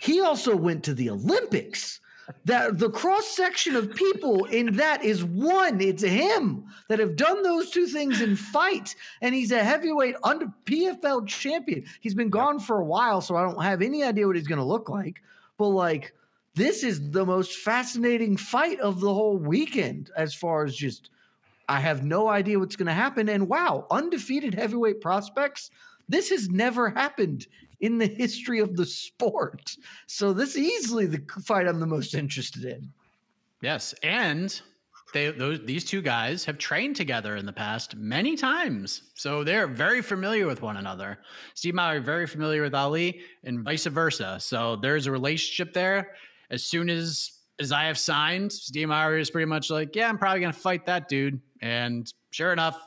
He also went to the Olympics. That the cross section of people in that is one. It's him that have done those two things in fight, and he's a heavyweight under PFL champion. He's been gone for a while, so I don't have any idea what he's going to look like. But like, this is the most fascinating fight of the whole weekend, as far as just I have no idea what's going to happen. And wow, undefeated heavyweight prospects. This has never happened in the history of the sport. So this is easily the fight I'm the most interested in. Yes, and they those these two guys have trained together in the past many times, so they're very familiar with one another. Steve Mowry very familiar with Ali, and vice versa. So there's a relationship there. As soon as as I have signed, Steve Mowry is pretty much like, yeah, I'm probably gonna fight that dude. And sure enough,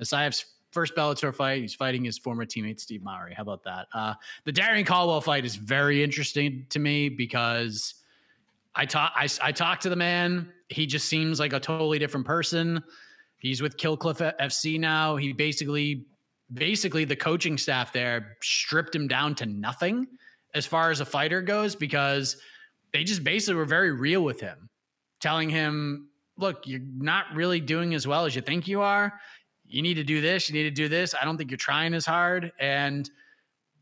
Isaev's first Bellator fight, he's fighting his former teammate Steve Mowry. How about that? Uh, the Darrion Caldwell fight is very interesting to me because I talk I, I talked to the man. He just seems like a totally different person. He's with Kill Cliff FC now. He basically basically the coaching staff there stripped him down to nothing as far as a fighter goes because they just basically were very real with him, telling him, "Look, you're not really doing as well as you think you are. You need to do this, you need to do this. I don't think you're trying as hard." And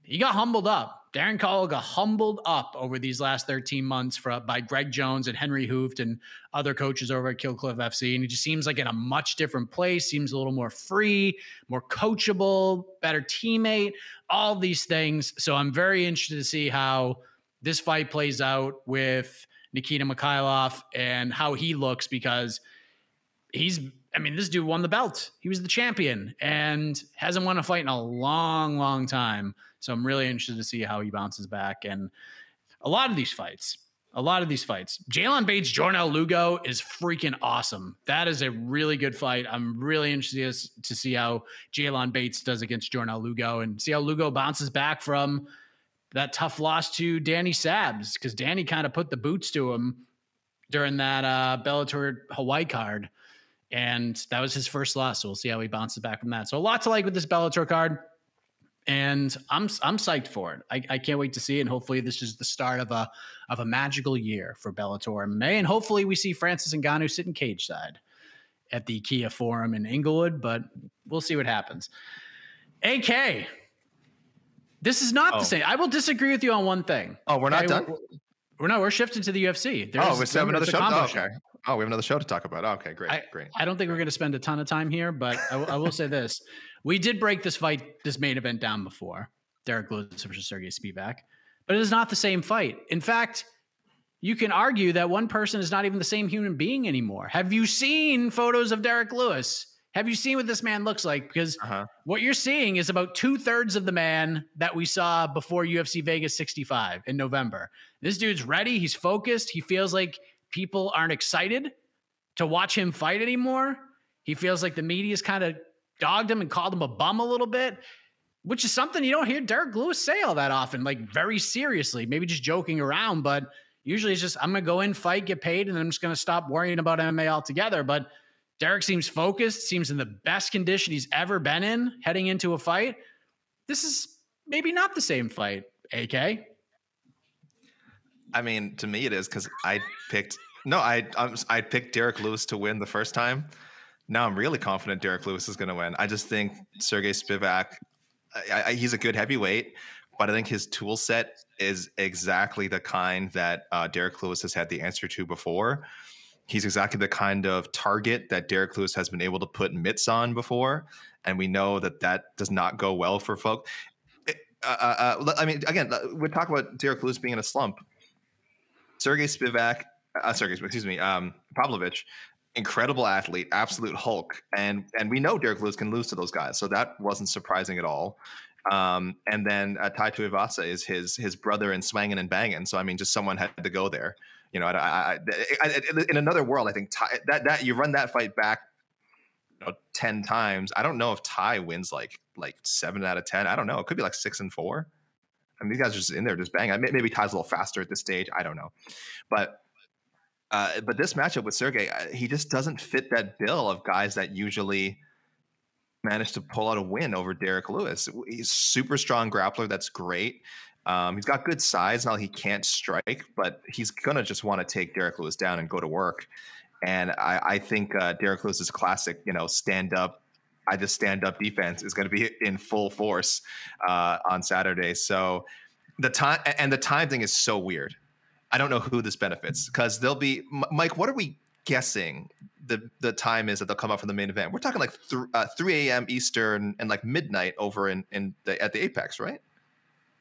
he got humbled up Darrion Caldwell got humbled up over these last 13 months for, by Greg Jones and Henry Hooft and other coaches over at Kill Cliff FC. And he just seems like in a much different place, seems a little more free, more coachable, better teammate, all these things. So I'm very interested to see how this fight plays out with Nikita Mikhailov and how he looks because he's I mean, this dude won the belt. He was the champion and hasn't won a fight in a long, long time. So I'm really interested to see how he bounces back. And a lot of these fights, a lot of these fights, Jalen Bates, Jornel Lugo is freaking awesome. That is a really good fight. I'm really interested to see how Jalen Bates does against Jornel Lugo and see how Lugo bounces back from that tough loss to Danny Sabs because Danny kind of put the boots to him during that uh, Bellator Hawaii card. And that was his first loss. So we'll see how he bounces back from that. So a lot to like with this Bellator card. And I'm I'm psyched for it. I, I can't wait to see it. And hopefully this is the start of a of a magical year for Bellator in May. And hopefully we see Francis Ngannou sitting cage side at the Kia Forum in Inglewood, but we'll see what happens. AK, this is not oh. the same. I will disagree with you on one thing. Oh, we're not okay? done. We're, we're, no, we're shifting to the UFC. There's, oh, we have another show. Oh, okay. Oh, we have another show to talk about. okay, great, I, great. I don't think we're going to spend a ton of time here, but I, I will say this: we did break this fight, this main event down before Derrick Lewis versus Serghei Spivac, but it is not the same fight. In fact, you can argue that one person is not even the same human being anymore. Have you seen photos of Derrick Lewis? Have you seen what this man looks like? Because uh-huh. what you're seeing is about two thirds of the man that we saw before UFC Vegas 65 in November. This dude's ready. He's focused. He feels like people aren't excited to watch him fight anymore. He feels like the media's kind of dogged him and called him a bum a little bit, which is something you don't hear Derrick Lewis say all that often, like very seriously, maybe just joking around. But usually it's just, I'm going to go in, fight, get paid, and then I'm just going to stop worrying about MMA altogether. But Derrick seems focused, seems in the best condition he's ever been in heading into a fight. This is maybe not the same fight, AK. I mean, to me, it is because I picked no, I I picked Derrick Lewis to win the first time. Now I'm really confident Derrick Lewis is going to win. I just think Serghei Spivac, I, I, he's a good heavyweight, but I think his tool set is exactly the kind that uh, Derrick Lewis has had the answer to before. He's exactly the kind of target that Derrick Lewis has been able to put mitts on before, and we know that that does not go well for folk. Uh, uh, uh I mean, again, we talk about Derrick Lewis being in a slump. Serghei Spivac, uh, Sergey, excuse me, um, Pavlovich, incredible athlete, absolute Hulk, and and we know Derrick Lewis can lose to those guys, so that wasn't surprising at all. Um, and then uh, Tai Tuivasa is his his brother in swanging and banging, so I mean, just someone had to go there. You know, I, I, I, in another world, I think Tai, that that you run that fight back know, 10 times i don't know if Tai wins like like seven out of ten i don't know it could be like six and four Mean, these guys are just in there, just banging. Maybe Tai's a little faster at this stage. I don't know, but uh, but this matchup with Sergey, uh, he just doesn't fit that bill of guys that usually manage to pull out a win over Derrick Lewis. He's super strong grappler. That's great. Um, he's got good size. Now he can't strike, but he's gonna just want to take Derrick Lewis down and go to work. And I, I think uh, Derrick Lewis's classic, you know, stand up I just stand up defense is going to be in full force uh, on Saturday. So the time and the time thing is so weird. I don't know who this benefits because they'll be Mike. What are we guessing the the time is that they'll come out for the main event. We're talking like th- uh, 3 a.m. Eastern and like midnight over in in the, at the Apex, right?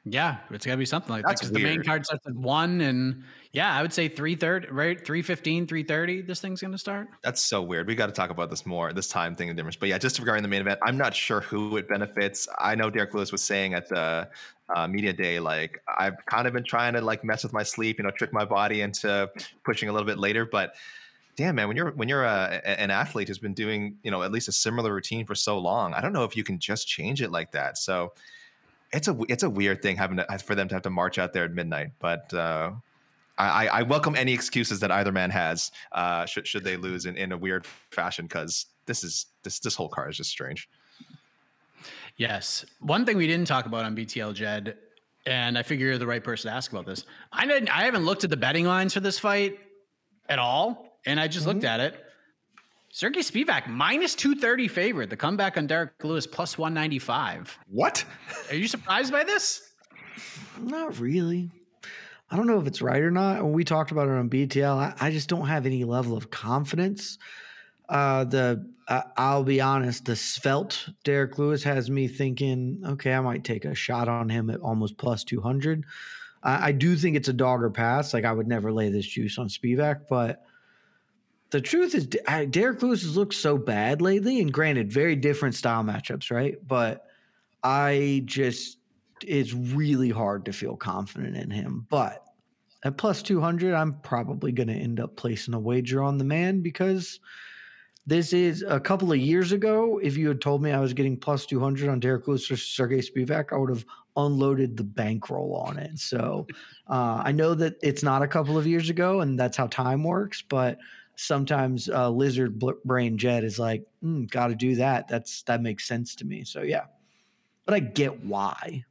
Yeah, it's got to be something like That's that because the main card starts at one, and yeah, I would say three thirty, right? 315, 330, This thing's going to start. That's so weird. We got to talk about this more. This time thing and difference. But yeah, just regarding the main event, I'm not sure who it benefits. I know Derrick Lewis was saying at the uh, media day, like I've kind of been trying to like mess with my sleep, you know, trick my body into pushing a little bit later. But damn, man, when you're when you're a, a- an athlete who's been doing you know at least a similar routine for so long, I don't know if you can just change it like that. So it's a it's a weird thing having to, for them to have to march out there at midnight. But uh, I, I welcome any excuses that either man has uh, should should they lose in, in a weird fashion because this is this this whole car is just strange. Yes. One thing we didn't talk about on BTL Jed, and I figure you're the right person to ask about this. I didn't. I haven't looked at the betting lines for this fight at all, and I just looked at it. Serghei Spivac minus two thirty favorite. The comeback on Derrick Lewis plus one ninety five. What? Are you surprised by this? Not really. I don't know if it's right or not. When we talked about it on BTL, I, I just don't have any level of confidence. Uh, the uh, I'll be honest, the svelte Derrick Lewis has me thinking, okay, I might take a shot on him at almost plus two hundred. I, I do think it's a dog or pass. Like I would never lay this juice on Spivac, but the truth is, Derrick Lewis has looked so bad lately. And granted, very different style matchups, right? But I just it's really hard to feel confident in him. But at plus 200, I'm probably going to end up placing a wager on the man because this is a couple of years ago. If you had told me I was getting plus 200 on Derrick Lewis or Serghei Spivac, I would have unloaded the bankroll on it. So uh, I know that it's not a couple of years ago and that's how time works, but sometimes uh, lizard brain jet is like, mm, got to do that. That's that makes sense to me. So yeah, but I get why.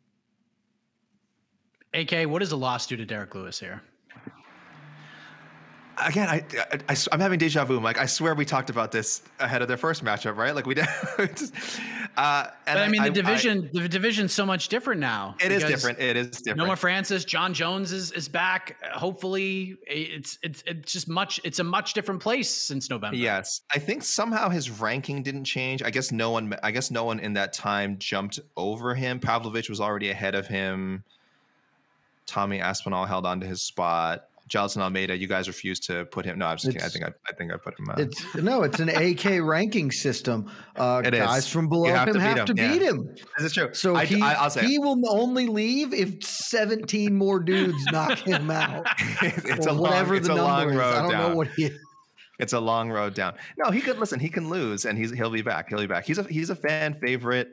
AK, what is the loss do to Derrick Lewis here? Again, I, I, am having deja vu. Like I swear we talked about this ahead of their first matchup, right? Like we did. just, uh, and But I mean, the division, the division's so much different now. it is different. It is different. Noah Francis, Jon Jones is is back. Hopefully, it's it's it's just much. It's a much different place since November. Yes, I think somehow his ranking didn't change. I guess no one. I guess no one in that time jumped over him. Pavlovich was already ahead of him. Tommy Aspinall held on to his spot. Jonathan Almeida, you guys refuse to put him. No, I'm just kidding. I think I, I think I put him. Uh, It's no, it's an AK ranking system. Uh, It is. guys from below You have him to beat have him, to beat him. this is true. So I, he, I, I'll say he will only leave if 17 more dudes knock him out. it's a long, whatever it's the a number long is. road I don't down. know what he is. It's a long road down. No, he could listen. He can lose, and he's he'll be back. He'll be back. He's a he's a fan favorite.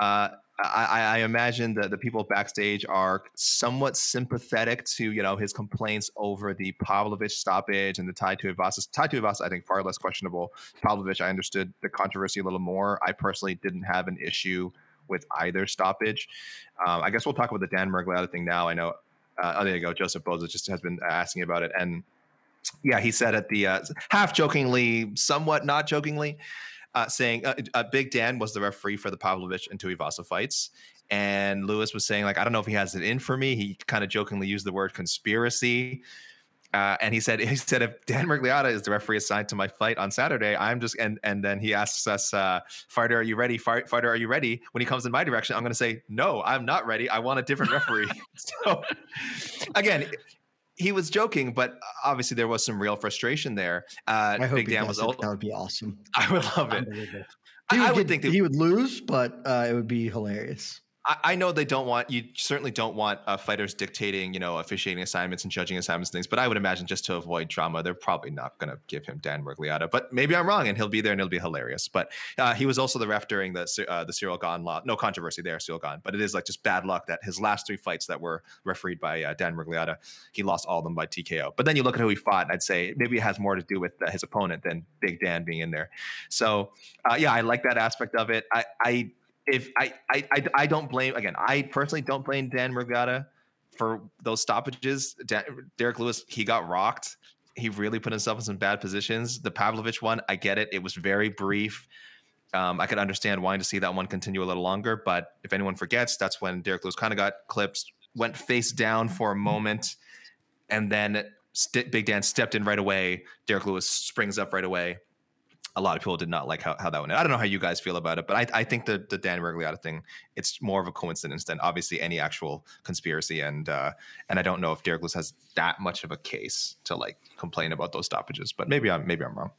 Uh, I, I imagine that the people backstage are somewhat sympathetic to you know his complaints over the Pavlovich stoppage and the Tuivasa. Tie to Ivasa, I think, far less questionable. Pavlovich, I understood the controversy a little more. I personally didn't have an issue with either stoppage. Um, I guess we'll talk about the Dan Miragliotta thing now. I know. Uh, oh, there you go. Joseph Boza just has been asking about it, and yeah, he said at the uh, half jokingly, somewhat not jokingly, uh, saying uh, uh, Big Dan was the referee for the Pavlovich and Tuivasa fights. And Lewis was saying, like, I don't know if he has it in for me. He kind of jokingly used the word conspiracy. Uh, and he said, he said, if Dan Miragliotta is the referee assigned to my fight on Saturday, I'm just, and and then he asks us, uh, fighter, are you ready? Fight, fighter, are you ready? When he comes in my direction, I'm going to say, no, I'm not ready. I want a different referee. so again, he was joking, but obviously there was some real frustration there. Uh, I hope Big Dan was old. That would be awesome. I would love it. I, would, I would get- think that he would lose, but uh, it would be hilarious. I, know they don't want you certainly don't want uh, fighters dictating, you know, officiating assignments and judging assignments and things. But I would imagine just to avoid drama, they're probably not going to give him Dan Miragliotta. But maybe I'm wrong, and he'll be there and it'll be hilarious. But uh, he was also the ref during the uh, the Ciryl Gane law. No controversy there, Ciryl Gane. But it is like just bad luck that his last three fights that were refereed by uh, Dan Miragliotta, he lost all of them by TKO. But then you look at who he fought, and I'd say maybe it has more to do with uh, his opponent than Big Dan being in there. So uh, yeah, I like that aspect of it. I, I if I, I I I don't blame again. I personally don't blame Dan Miragliotta for those stoppages. Dan, Derrick Lewis he got rocked. He really put himself in some bad positions. The Pavlovich one, I get it. It was very brief. Um, I could understand wanting to see that one continue a little longer, but if anyone forgets, that's when Derrick Lewis kind of got clipped, went face down for a moment, and then St- Big Dan stepped in right away. Derrick Lewis springs up right away, a lot of people did not like how, how that went. I don't know how you guys feel about it, but I, I think the the Dan Miragliotta thing it's more of a coincidence than obviously any actual conspiracy, and uh, and I don't know if Derrick Lewis has that much of a case to like complain about those stoppages, but maybe I'm maybe I'm wrong.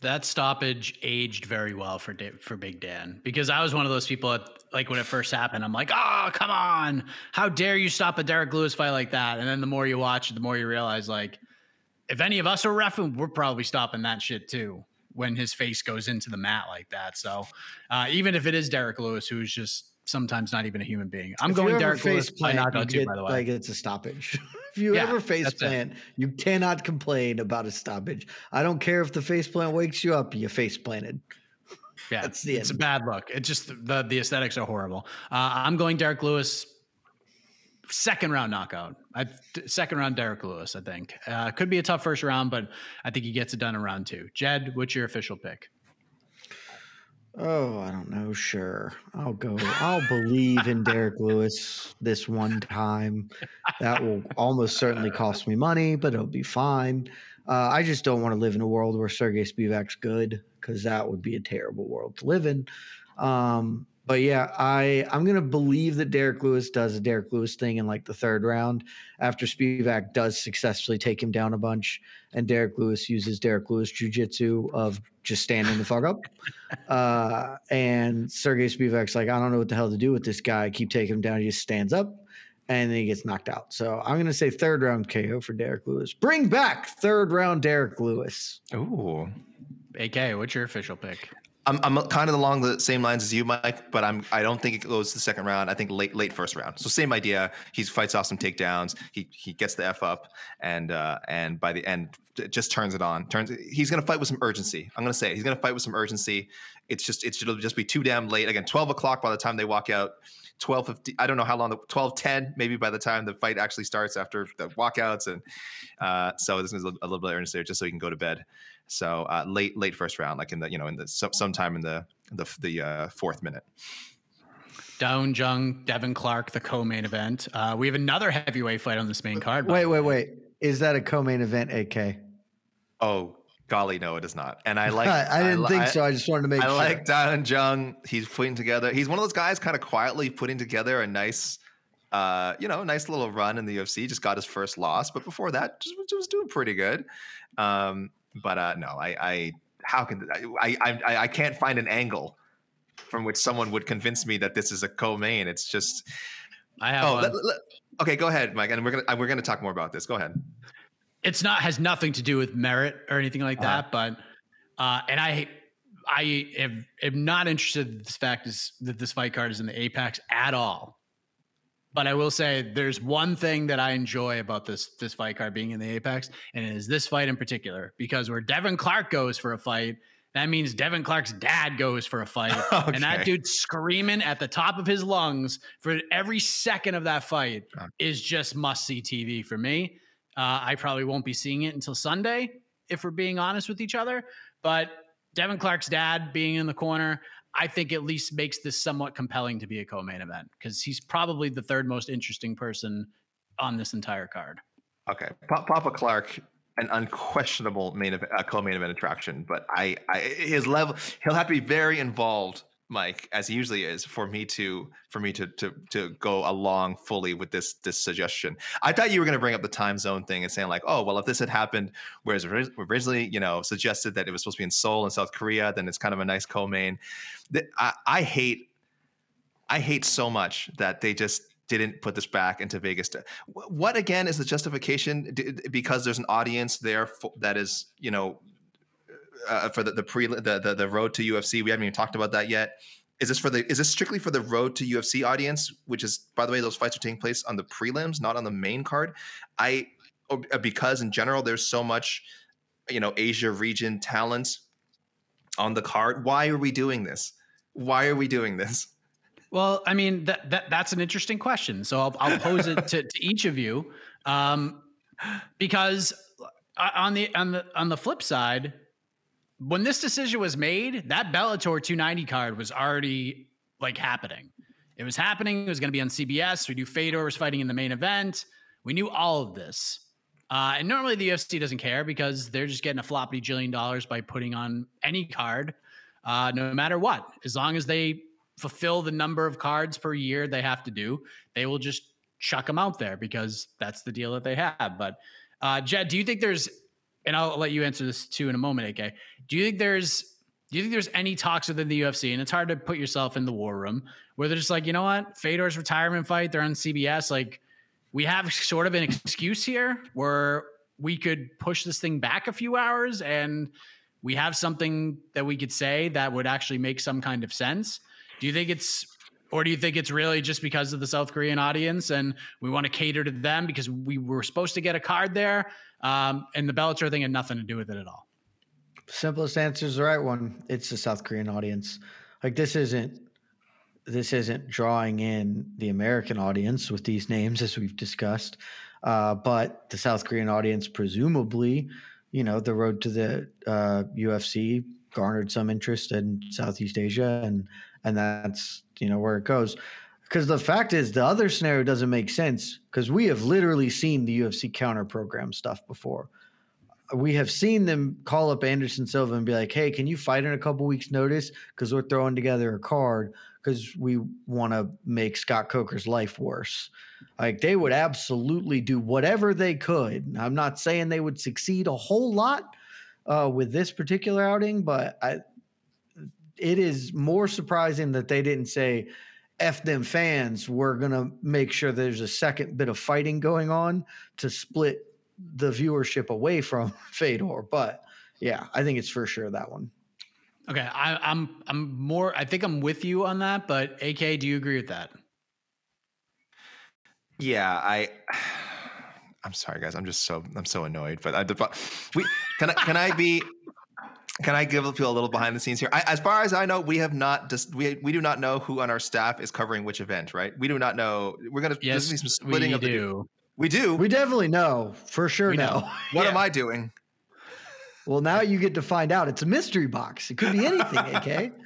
That stoppage aged very well for for Big Dan because I was one of those people at, like when it first happened. I'm like, oh come on, how dare you stop a Derrick Lewis fight like that? And then the more you watch, the more you realize like if any of us are refing, we're probably stopping that shit too when his face goes into the mat like that. So uh, even if it is Derrick Lewis, who's just sometimes not even a human being, I'm If going Derrick face Lewis by plant, knockout you too. By the way, like it's a stoppage. if you Yeah, ever face that's it. plant, you cannot complain about a stoppage. I don't care if the face plant wakes you up, you face planted. yeah, that's the it's a bad look. It's just the the aesthetics are horrible. Uh, I'm going Derrick Lewis. Second round knockout. I, second round Derrick Lewis. I think uh, could be a tough first round, but I think he gets it done in round two. Jed, what's your official pick? Oh, I don't know. Sure. I'll go. I'll believe in Derrick Lewis this one time. That will almost certainly cost me money, but it'll be fine. Uh, I just don't want to live in a world where Serghei Spivac's good because that would be a terrible world to live in. Um, but yeah, I I'm gonna believe that Derrick Lewis does a Derrick Lewis thing in like the third round after Spivac does successfully take him down a bunch, and Derrick Lewis uses Derrick Lewis jujitsu of just standing the fuck up. Uh, and Serghei Spivac's like, I don't know what the hell to do with this guy. I keep taking him down. He just stands up and then he gets knocked out. So I'm to say third round KO for Derrick Lewis. Bring back third round Derrick Lewis. Ooh. AK, what's your official pick? I'm, I'm kind of along the same lines as you, Mike, but I'm I don't think it goes the second round. I think late late first round. So same idea. He fights off some takedowns. He he gets the f up, and uh, and by the end it just turns it on. Turns. He's gonna fight with some urgency. I'm gonna say it. he's gonna fight with some urgency. It's just it's it'll just be too damn late. Again, 12 o'clock by the time they walk out. 12:50 I don't know how long the 12 10 maybe by the time the fight actually starts after the walkouts and uh, so this is a, little bit of there just so he can go to bed. So uh, late late first round, like in the you know in the some, sometime in the the the uh, fourth minute. Da Woon Jung, Devin Clark, the co-main event. Uh, we have another heavyweight fight on this main card. Wait, wait, wait. Is that a co main event, AK? Oh golly, no, it is not. And I like I, I didn't li- think so. I just wanted to make I sure. like Da Woon Jung. He's putting together. He's one of those guys, kind of quietly putting together a nice, uh, you know, nice little run in the UFC. Just got his first loss, but before that, just, was- was doing pretty good. Um, but uh, no, I, I, how can I, I, I, can't find an angle from which someone would convince me that this is a co-main. It's just. I have Oh, let- let- okay. Go ahead, Mike, and we're gonna we're gonna talk more about this. Go ahead. it's not has nothing to do with merit or anything like Uh-huh. that, but uh, and I I am, am not interested in this fact is that this fight card is in the apex at all. But I will say there's one thing that I enjoy about this this fight card being in the apex, and it is this fight in particular because where Devin Clark goes for a fight, that means Devin Clark's dad goes for a fight, and that dude screaming at the top of his lungs for every second of that fight is just must see TV for me. Uh, I probably won't be seeing it until Sunday, if we're being honest with each other. But Devin Clark's dad being in the corner, I think at least makes this somewhat compelling to be a co-main event because he's probably the third most interesting person on this entire card. Okay, Papa Clark, an unquestionable main event, uh, co-main event attraction, but I, I, his level, he'll have to be very involved, Mike, as he usually is, for me to, for me to, to, to go along fully with this, this suggestion. I thought you were going to bring up the time zone thing and saying like, oh, well, if this had happened, whereas ori- originally, you know, suggested that it was supposed to be in Seoul in South Korea, then it's kind of a nice co-main. I, I hate I hate so much that they just didn't put this back into Vegas. What again is the justification? Because there's an audience there that is, you know, uh, for the the pre the, the the road to UFC. We haven't even talked about that yet. Is this for the? Is this strictly for the road to UFC audience? Which is, by the way, those fights are taking place on the prelims, not on the main card. I uh, because in general there's so much, you know, Asia region talent on the card. Why are we doing this? Why are we doing this? Well, I mean that, that that's an interesting question. So I'll, I'll pose it to, to each of you, um, because uh, on the on the on the flip side, when this decision was made, that Bellator 290 card was already like happening. It was happening. It was going to be on CBS. We knew Fedor was fighting in the main event. We knew all of this. Uh, and normally the UFC doesn't care because they're just getting a floppy jillion dollars by putting on any card, uh, no matter what. As long as they fulfill the number of cards per year they have to do, they will just chuck them out there because that's the deal that they have. But uh, Jed, do you think there's, and I'll let you answer this too in a moment, AK. Do you think there's do you think there's any talks within the UFC, and it's hard to put yourself in the war room, where they're just like, you know what, Fedor's retirement fight, they're on CBS, like we have sort of an excuse here where we could push this thing back a few hours and we have something that we could say that would actually make some kind of sense. Do you think it's or do you think it's really just because of the South Korean audience and we want to cater to them because we were supposed to get a card there? Um, and the Bellator thing had nothing to do with it at all. Simplest answer is the right one. It's the South Korean audience. Like this isn't this isn't drawing in the American audience with these names as we've discussed, uh, but the South Korean audience presumably, you know, the road to the uh, UFC garnered some interest in Southeast Asia, and and that's you know where it goes. Because the fact is, the other scenario doesn't make sense because we have literally seen the UFC counter program stuff before we have seen them call up Anderson Silva and be like, "Hey, can you fight in a couple weeks' notice? Because we're throwing together a card because we want to make Scott Coker's life worse." Like they would absolutely do whatever they could. I'm not saying they would succeed a whole lot uh, with this particular outing, but I, it is more surprising that they didn't say. F them fans, we're going to make sure there's a second bit of fighting going on to split the viewership away from Fedor. But yeah, I think it's for sure that one. Okay, I, I'm I'm more. I think I'm with you on that. But AK, do you agree with that? Yeah, I. I'm sorry, guys. I'm just so I'm so annoyed. But I, we can I can I be can I give people a little behind the scenes here? I, as far as I know, we have not just we we do not know who on our staff is covering which event, right? We do not know. We're gonna yes, some splitting we of the do. We do. We definitely know for sure. We know. Now, what Yeah. am I doing? well, now you get to find out. It's a mystery box. It could be anything. AK.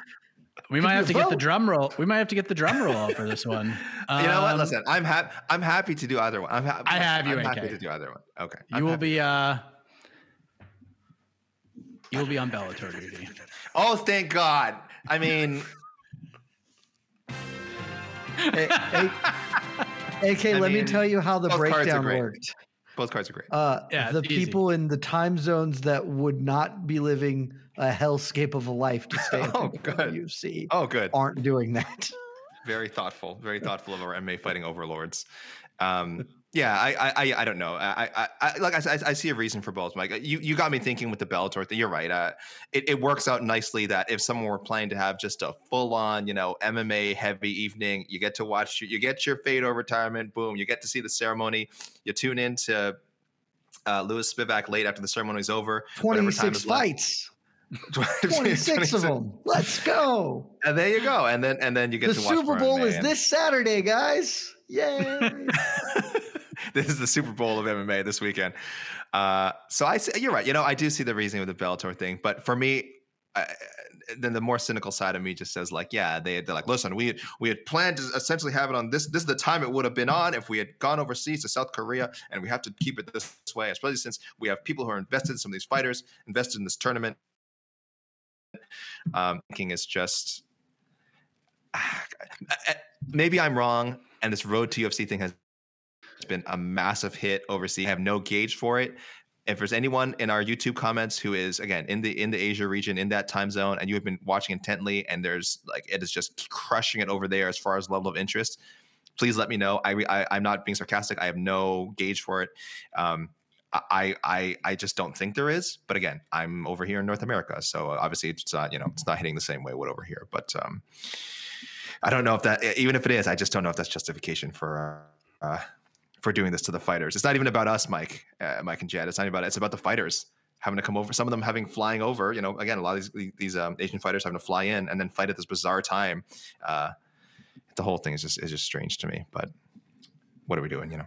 We might have to get the drum roll. We might have to get the drum roll for this one. you know what? Um, Listen, I'm happy. I'm happy to do either one. I'm ha- I have you, I'm happy AK. to do either one. Okay. You I'm will happy. be. uh You will be on Bellator duty. Oh, thank God. I mean, Hey, hey, AK, I let me tell you how the both breakdown worked. both cards are great. Uh, Yeah, the it's easy. people in the time zones that would not be living a hellscape of a life to stay Oh, up in the good. UFC Oh, good. aren't doing that. Very thoughtful. Very thoughtful of our MMA fighting overlords. Um, yeah, I, I, I, don't know. I, I, I like I, I, see a reason for both. Mike, you, you got me thinking with the Bellator thing. You're right. Uh, it, it works out nicely that if someone were planning to have just a full on, you know, MMA heavy evening, you get to watch, you get your Fedor retirement. Boom, you get to see the ceremony. You tune in to uh, Lewis Spivac late after the ceremony's over. 26 is left. fights. 26 of them. Let's go. And there you go. And then and then you get The to watch Super Bowl is this Saturday, guys. Yay. this is the Super Bowl of MMA this weekend. Uh, so I see, you're right. You know, I do see the reasoning with the Bellator thing, but for me, I, then the more cynical side of me just says like, yeah, they they're like, listen, we had, we had planned to essentially have it on this. This is the time it would have been on if we had gone overseas to South Korea, and we have to keep it this way, especially since we have people who are invested in some of these fighters, invested in this tournament. Um, thinking is just maybe I'm wrong, and this road to UFC thing has been a massive hit overseas. I have no gauge for it. If there's anyone in our YouTube comments who is again in the in the Asia region in that time zone, and you have been watching intently, and there's like it is just crushing it over there as far as level of interest, please let me know. I, I I'm not being sarcastic. I have no gauge for it. Um, I, I I just don't think there is. But again, I'm over here in North America, so obviously it's not you know it's not hitting the same way would over here. But um, I don't know if that even if it is, I just don't know if that's justification for uh, uh, for doing this to the fighters. It's not even about us, Mike, uh, Mike and Jed. It's not about it. It's about the fighters having to come over. Some of them having flying over. You know, again, a lot of these these um, Asian fighters having to fly in and then fight at this bizarre time. Uh, the whole thing is just is just strange to me. But what are we doing? You know.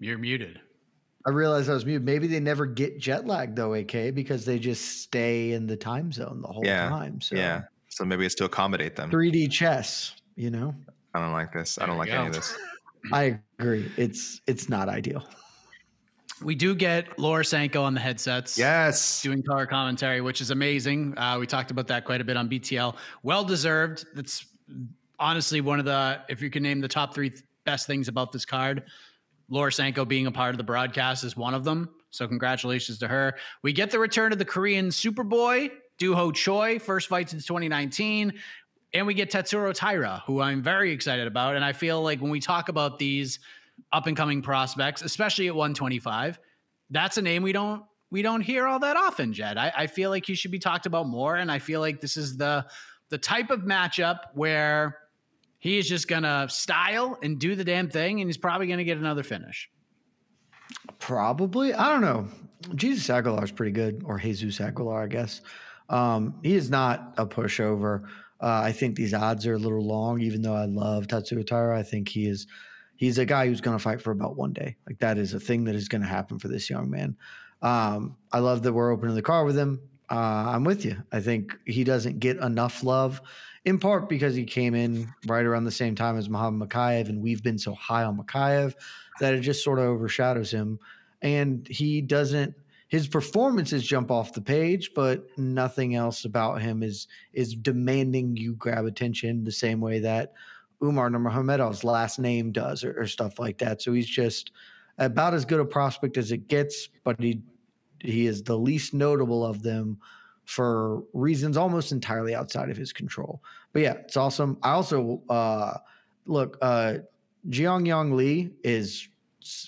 You're muted. I realized I was muted. Maybe they never get jet lag though, AK, because they just stay in the time zone the whole Yeah. time. So Yeah. So maybe it's to accommodate them. 3D chess, you know? I don't like this. I don't like you any of this. I agree. It's it's not ideal. We do get Laura Sanko on the headsets. Yes. Doing color commentary, which is amazing. Uh, we talked about that quite a bit on BTL. Well deserved. That's honestly one of the, if you can name the top three th- best things about this card, Laura Sanko being a part of the broadcast is one of them. So congratulations to her. We get the return of the Korean Superboy, Doo Ho Choi, first fight since 2019. And we get Tatsuro Taira, who I'm very excited about. And I feel like when we talk about these up and coming prospects, especially at 125, that's a name we don't we don't hear all that often, Jed. I, I feel like he should be talked about more. And I feel like this is the the type of matchup where he is just gonna style and do the damn thing, and he's probably gonna get another finish. Probably. I don't know. Jesus Aguilar is pretty good, or Jesus Aguilar, I guess. Um, he is not a pushover. Uh, I think these odds are a little long, even though I love Tatsuro Taira. I think he is he's a guy who's going to fight for about one day. Like that is a thing that is going to happen for this young man. Um, I love that we're opening the car with him. Uh, I'm with you. I think he doesn't get enough love, in part because he came in right around the same time as Muhammad Mokaev, and we've been so high on Makayev that it just sort of overshadows him. And he doesn't. His performances jump off the page, but nothing else about him is is demanding you grab attention the same way that Umar Nurmagomedov's last name does, or, or stuff like that. So he's just about as good a prospect as it gets, but he he is the least notable of them for reasons almost entirely outside of his control. But yeah, it's awesome. I also uh, look, uh, Yang Lee is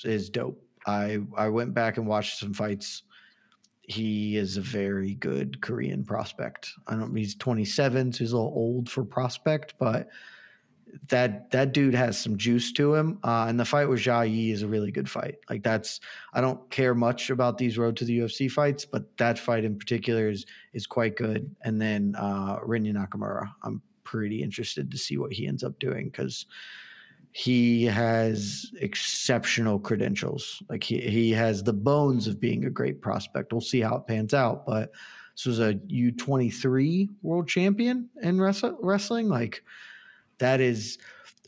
is dope. I I went back and watched some fights. He is a very good Korean prospect. I don't. He's 27, so he's a little old for prospect, but that that dude has some juice to him. Uh, and the fight with Jia Yi is a really good fight. Like that's I don't care much about these road to the UFC fights, but that fight in particular is is quite good. And then uh, Rinya Nakamura, I'm pretty interested to see what he ends up doing because he has exceptional credentials. Like he he has the bones of being a great prospect. We'll see how it pans out, but this was a U23 world champion in wrestling. Like that is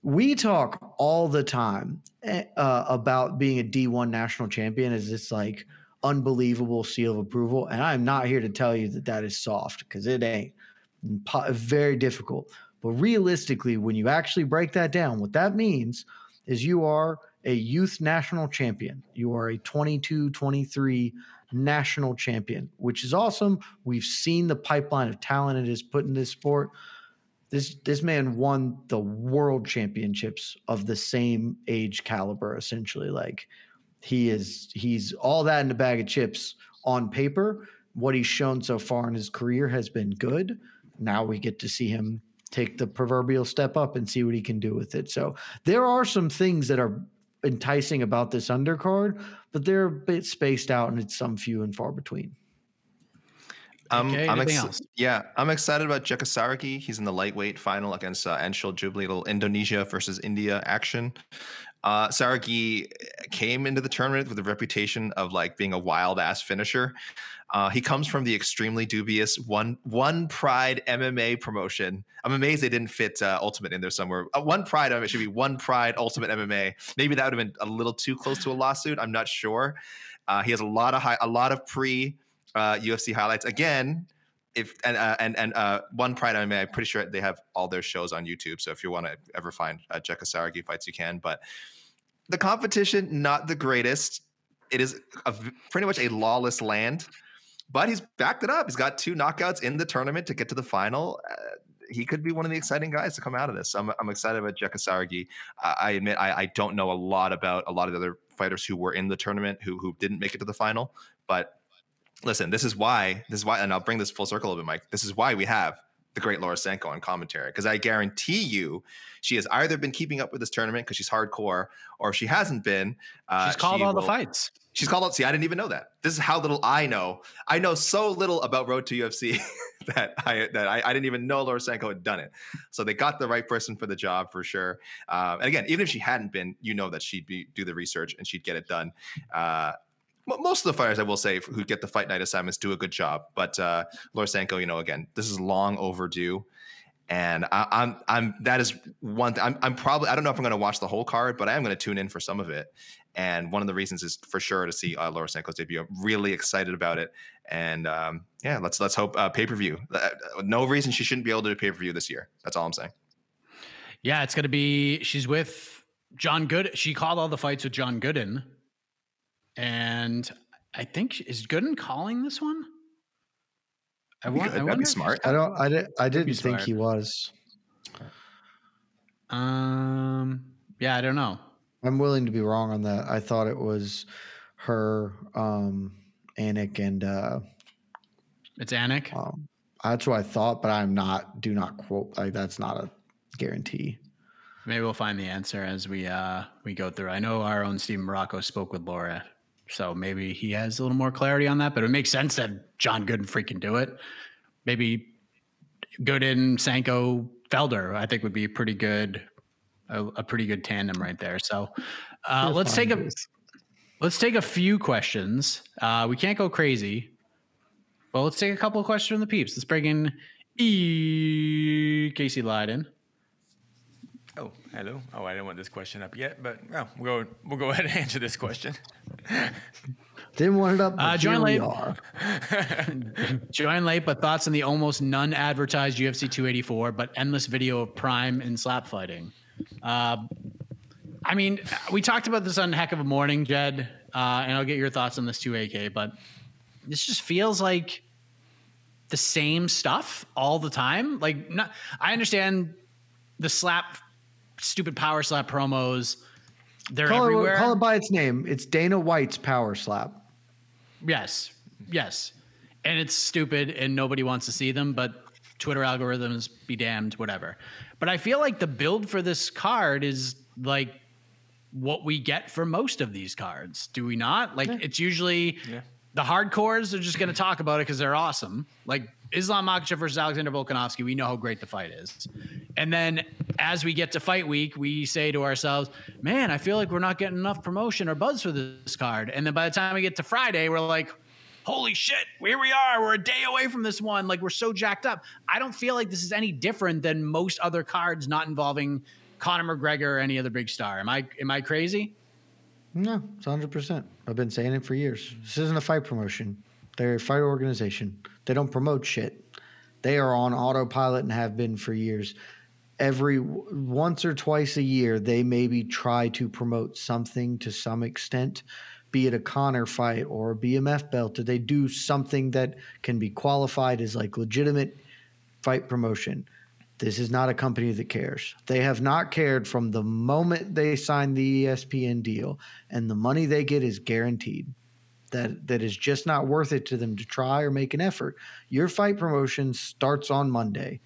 we talk all the time eh, uh, about being a D1 national champion as this like unbelievable seal of approval. And I'm not here to tell you that that is soft because it ain't very difficult. But realistically, when you actually break that down, what that means is you are a youth national champion. You are a 22, 23 national champion, which is awesome. We've seen the pipeline of talent it has put in this sport this this man won the world championships of the same age caliber essentially like he is he's all that in a bag of chips on paper what he's shown so far in his career has been good now we get to see him take the proverbial step up and see what he can do with it so there are some things that are enticing about this undercard but they're a bit spaced out and it's some few and far between Um, Okay, I'm anything ex- else? Yeah, I'm excited about Jeka Saragih. He's in the lightweight final against uh, Anshul Jubli, little Indonesia versus India action. Uh, Saragih came into the tournament with a reputation of like being a wild ass finisher. Uh, he comes from the extremely dubious one one Pride MMA promotion. I'm amazed they didn't fit uh, Ultimate in there somewhere. Uh, one Pride, it should be One Pride Ultimate MMA. Maybe that would have been a little too close to a lawsuit. I'm not sure. Uh, he has a lot of high, a lot of pre uh, UFC highlights. Again, if and uh, and and uh, one Pride MMA, I'm pretty sure they have all their shows on YouTube. So if you want to ever find uh, Jeka Saragih fights, you can. But the competition not the greatest. It is a, pretty much a lawless land, but he's backed it up. He's got two knockouts in the tournament to get to the final. Uh, he could be one of the exciting guys to come out of this. I'm, I'm excited about Jeka Saragih. I, admit I, I don't know a lot about a lot of the other fighters who were in the tournament who who didn't make it to the final. But listen, this is why this is why, and I'll bring this full circle a bit, Mike. This is why we have the great Laura Sanko on commentary because I guarantee you she has either been keeping up with this tournament because she's hardcore, or if she hasn't been, uh, she's called she all will- the fights. She's called out. See, I didn't even know that. This is how little I know. I know so little about Road to UFC that I that I, I didn't even know Laura Sanko had done it. So they got the right person for the job for sure. Uh, and again, even if she hadn't been, you know that she'd be do the research and she'd get it done. Uh, most of the fighters, I will say, who get the fight night assignments, do a good job. But uh, Laura Sanko, you know, again, this is long overdue. And I, I'm, I'm. That is one. I'm, I'm probably. I don't know if I'm going to watch the whole card, but I am going to tune in for some of it. And one of the reasons is for sure to see uh, Laura Sanko's debut. I'm really excited about it. And um, yeah, let's let's hope uh, pay per view. Uh, no reason she shouldn't be able to do pay per view this year. That's all I'm saying. Yeah, it's going to be. She's with John Good. She called all the fights with John Gooden, and I think is Gooden calling this one. I That'd be want. good. I That'd be smart. I don't. I, did, I didn't think smart. he was. Um. Yeah, I don't know. I'm willing to be wrong on that. I thought it was her, um, Anik, and uh, It's Anik. um, that's what I thought. But I'm not. Do not quote. Like that's not a guarantee. Maybe we'll find the answer as we uh we go through. I know our own Steve Marrocco spoke with Laura, so maybe he has a little more clarity on that. But it makes sense that John Gooden freaking do it. Maybe Gooden, Sanko, Felder, I think would be pretty good, a, a pretty good tandem right there. So uh, let's take a let's take a few questions. Uh, we can't go crazy, but let's take a couple of questions from the peeps. Let's bring in E. Casey Leydon. Hello. Oh, I didn't want this question up yet, but oh, we'll go. We'll go ahead and answer this question. Didn't want it up. But Uh, join here we late. are. Join late, but thoughts on the almost none advertised UFC 284, but endless video of Prime and slap fighting. Uh, I mean, we talked about this on Heck of a Morning, Jed, uh, and I'll get your thoughts on this too, AK. But this just feels like the same stuff all the time. Like, not, I understand the slap, stupid power slap promos. They're Call everywhere. it, call it by its name. It's Dana White's power slap. Yes. Yes. And it's stupid and nobody wants to see them, but Twitter algorithms be damned, whatever. But I feel like the build for this card is like what we get for most of these cards. Do we not? Like it's usually the hardcores are just going to talk about it because they're awesome. Like Islam Makhachev versus Alexander Volkanovski, we know how great the fight is. And then as we get to fight week, we say to ourselves, man, I feel like we're not getting enough promotion or buzz for this card. And then by the time we get to Friday, we're like, holy shit, here we are. We're a day away from this one. Like we're so jacked up. I don't feel like this is any different than most other cards not involving Conor McGregor or any other big star. Am I am I crazy? No, it's 100%. I've been saying it for years. This isn't a fight promotion. They're a fight organization. They don't promote shit. They are on autopilot and have been for years. Every once or twice a year, they maybe try to promote something to some extent, be it a Conor fight or a BMF belt. Or they do something that can be qualified as like legitimate fight promotion. This is not a company that cares. They have not cared from the moment they signed the ESPN deal, and the money they get is guaranteed. That that is just not worth it to them to try or make an effort. Your fight promotion starts on Monday.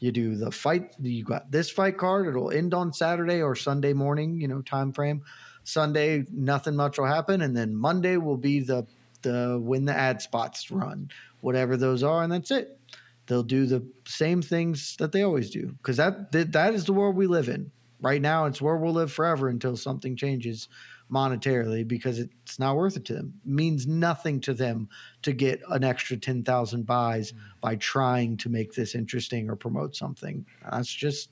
You do the fight. You got this fight card. It'll end on Saturday or Sunday morning. You know time frame. Sunday, nothing much will happen, and then Monday will be the the when the ad spots run, whatever those are, and that's it they'll do the same things that they always do because that, that that is the world we live in. Right now it's where we'll live forever until something changes monetarily because it's not worth it to them. It means nothing to them to get an extra 10,000 buys mm. by trying to make this interesting or promote something. That's just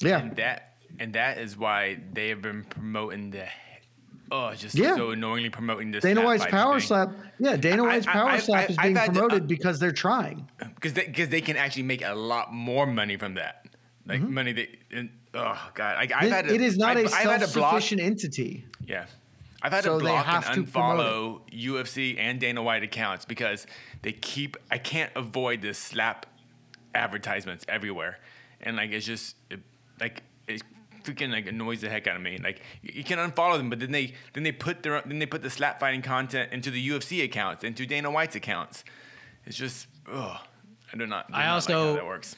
yeah. And that and that is why they have been promoting the oh just Yeah. so annoyingly promoting this Dana White's power slap. Yeah Dana White's I- power I- slap I- is being had to- promoted because they're trying. because they, cause they can actually make a lot more money from that. Like money that and, oh god. I, I've Mm-hmm. Had to, it is not I've, a I've had to block self-sufficient entity. Yeah. I've had So to block have and unfollow UFC and Dana White accounts because they keep I can't avoid this slap advertisements everywhere, and like it's just it, like freaking like annoys the heck out of me. Like you, can unfollow them, but then they then they put their then they put the slap fighting content into the UFC accounts, into Dana White's accounts. It's just ugh. I do not. Do I not also- like how that works.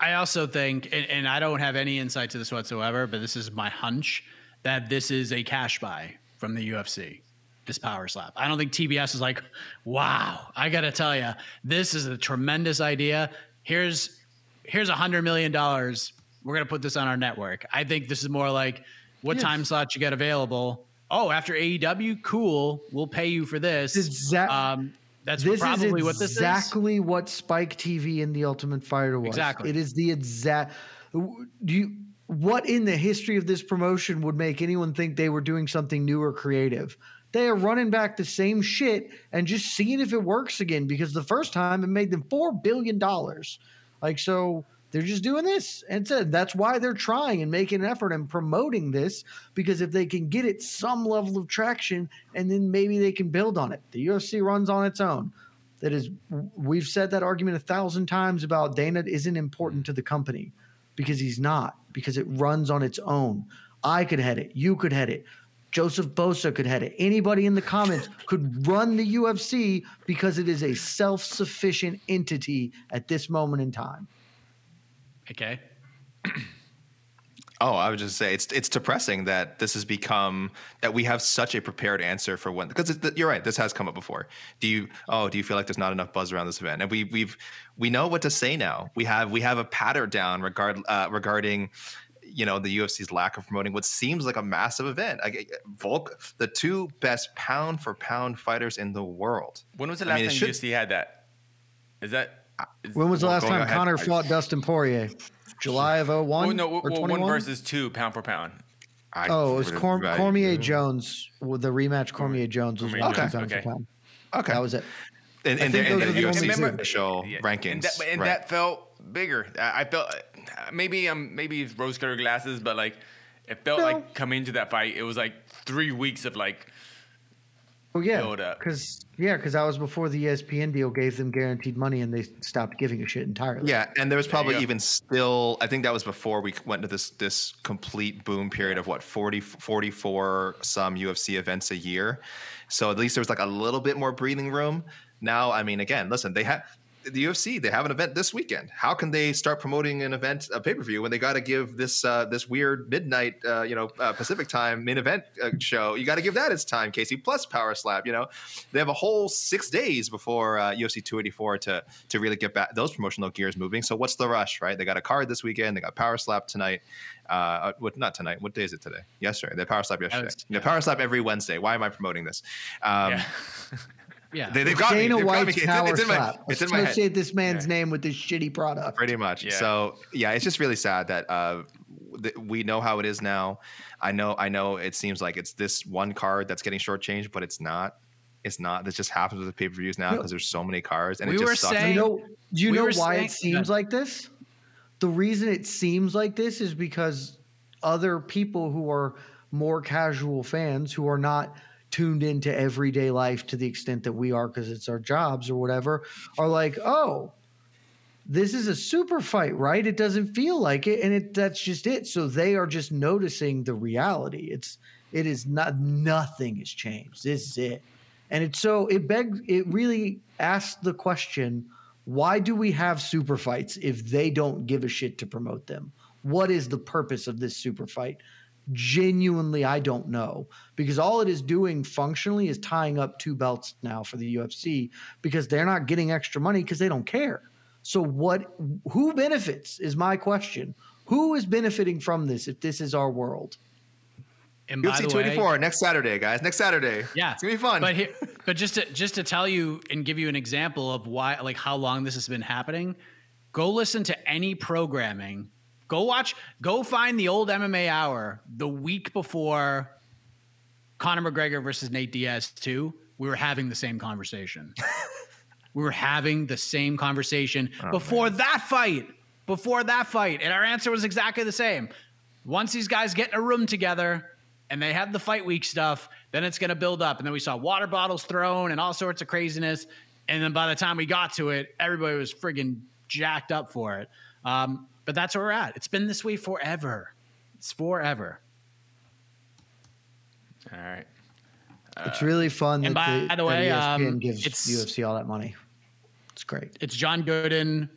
I also think, and, and I don't have any insight to this whatsoever, but this is my hunch that this is a cash buy from the UFC. This power slap. I don't think TBS is like, wow. I gotta tell you, this is a tremendous idea. Here's here's a hundred million dollars. We're gonna put this on our network. I think this is more like, what Yes. time slots you got available? Oh, after AEW, cool. We'll pay you for this. Exact- Um, that's this probably is what this is. exactly what Spike TV and the Ultimate Fighter was. Exactly. It is the exact. Do you? What in the history of this promotion would make anyone think they were doing something new or creative? They are running back the same shit and just seeing if it works again because the first time it made them four billion dollars. Like so, they're just doing this, and said that's why they're trying and making an effort and promoting this because if they can get it some level of traction, and then maybe they can build on it. The UFC runs on its own. That is, we've said that argument a thousand times about Dana isn't important to the company because he's not because it runs on its own. I could head it. You could head it. Joseph Bosa could head it. Anybody in the comments could run the UFC because it is a self-sufficient entity at this moment in time. Okay. Oh, I would just say it's it's depressing that this has become that we have such a prepared answer for when because you're right. This has come up before. Do you? Oh, do you feel like there's not enough buzz around this event? And we we've we know what to say now. We have we have a pattern down regard uh, regarding you know the UFC's lack of promoting what seems like a massive event. Like, Volk, the two best pound for pound fighters in the world. When was the I last mean, time should- UFC had that? Is that? Is- When was the last time ahead. Connor I- fought Dustin Poirier? July of 01 Well, no, or well, 21? one versus two, pound for pound. I- Oh, it was Corm- right. Cormier Jones. Well, the rematch Cormier Jones was Cormier one Jones, pound for okay. pound. Okay, That was it. in, I in, think the, in those are the only UFC's two. official Yeah, rankings. and, that, and right. that felt bigger. I, I felt uh, maybe um maybe rose-colored glasses, but like it felt No. like coming into that fight, it was like three weeks of like Well, yeah, because yeah, because that was before the ESPN deal gave them guaranteed money, and they stopped giving a shit entirely. Yeah, and there was probably go. even still. I think that was before we went to this this complete boom period of what 40, 44 some UFC events a year. So at least there was like a little bit more breathing room. Now, I mean, again, listen, they have the UFC. They have an event this weekend. How can they start promoting an event, a pay per view, when they got to give this uh, this weird midnight, uh, you know, uh, Pacific time main event uh, show? You got to give that its time, Casey. Plus Power Slap. You know, they have a whole six days before uh, UFC 284 to to really get back those promotional gears moving. So what's the rush, right? They got a card this weekend. They got Power Slap tonight. Uh, what not tonight? What day is it today? Yesterday. They Power Slap yesterday. was- yeah, Power Slap every Wednesday. Why am I promoting this? Um, yeah. Yeah. They, they've got me. Dana They've got me. White's It's in- power it's in my- slap. It's in my head. Associate this man's name with this shitty product. Pretty much. Yeah. So yeah, it's just really sad that uh, th- we know how it is now. I know. I know. It seems like it's this one card that's getting shortchanged, but it's not. It's not. This just happens with the pay per views now No. because there's so many cards, and We it just were sucks. saying- You know, do you We know why saying- it seems like this? The reason it seems like this is because other people who are more casual fans who are not tuned into everyday life to the extent that we are because it's our jobs or whatever are like, oh, this is a super fight, right? It doesn't feel like it, and it that's just it. So they are just noticing the reality. It's it is not nothing has changed. This is it. And it's so it begs it really asks the question, why do we have super fights if they don't give a shit to promote them? What is the purpose of this super fight? Genuinely, I don't know because all it is doing functionally is tying up two belts now for the UFC because they're not getting extra money because they don't care. So what who benefits is my question. Who is benefiting from this if this is our world? And by UFC the 284 way, next Saturday, guys. Next Saturday. yeah, it's gonna be fun. But here, but just to just to tell you and give you an example of why, like how long this has been happening, go listen to any programming. Go watch. Go find the old MMA Hour the week before Conor McGregor versus Nate Diaz too. We were having the same conversation. we were having the same conversation before that fight. Before that fight, and our answer was exactly the same. Once these guys get in a room together and they have the fight week stuff, then it's going to build up. And then we saw water bottles thrown and all sorts of craziness. And then by the time we got to it, everybody was friggin' jacked up for it. Um, but that's where we're at. It's been this way forever. It's forever. All right. it's really fun and that by the, the that way, ESPN um, gives it's- UFC all that money. It's great. It's John Gooden,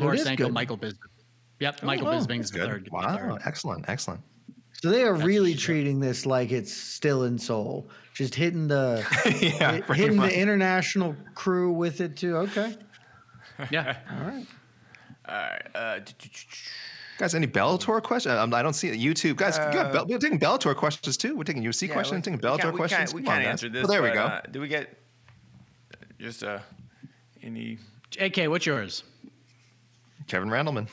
Oh, it is Michael Bisping. Yep, Michael Oh, Bisping's that's the good. third. the Wow, third. excellent, excellent. So they are really treating this like it's still in Seoul, just hitting the yeah, hit- hitting much. the international crew with it too. Okay, Yeah. all right. All right. Uh, Guys, any Bellator questions? Um, I don't see it. YouTube. Guys, you got Bell- we're taking Bellator questions too. We're taking UFC questions, taking Bellator we questions. Can't, we Come on, can't answer this. Well, there we go. Uh, do we get just uh, any? AK, what's yours? Kevin Randleman.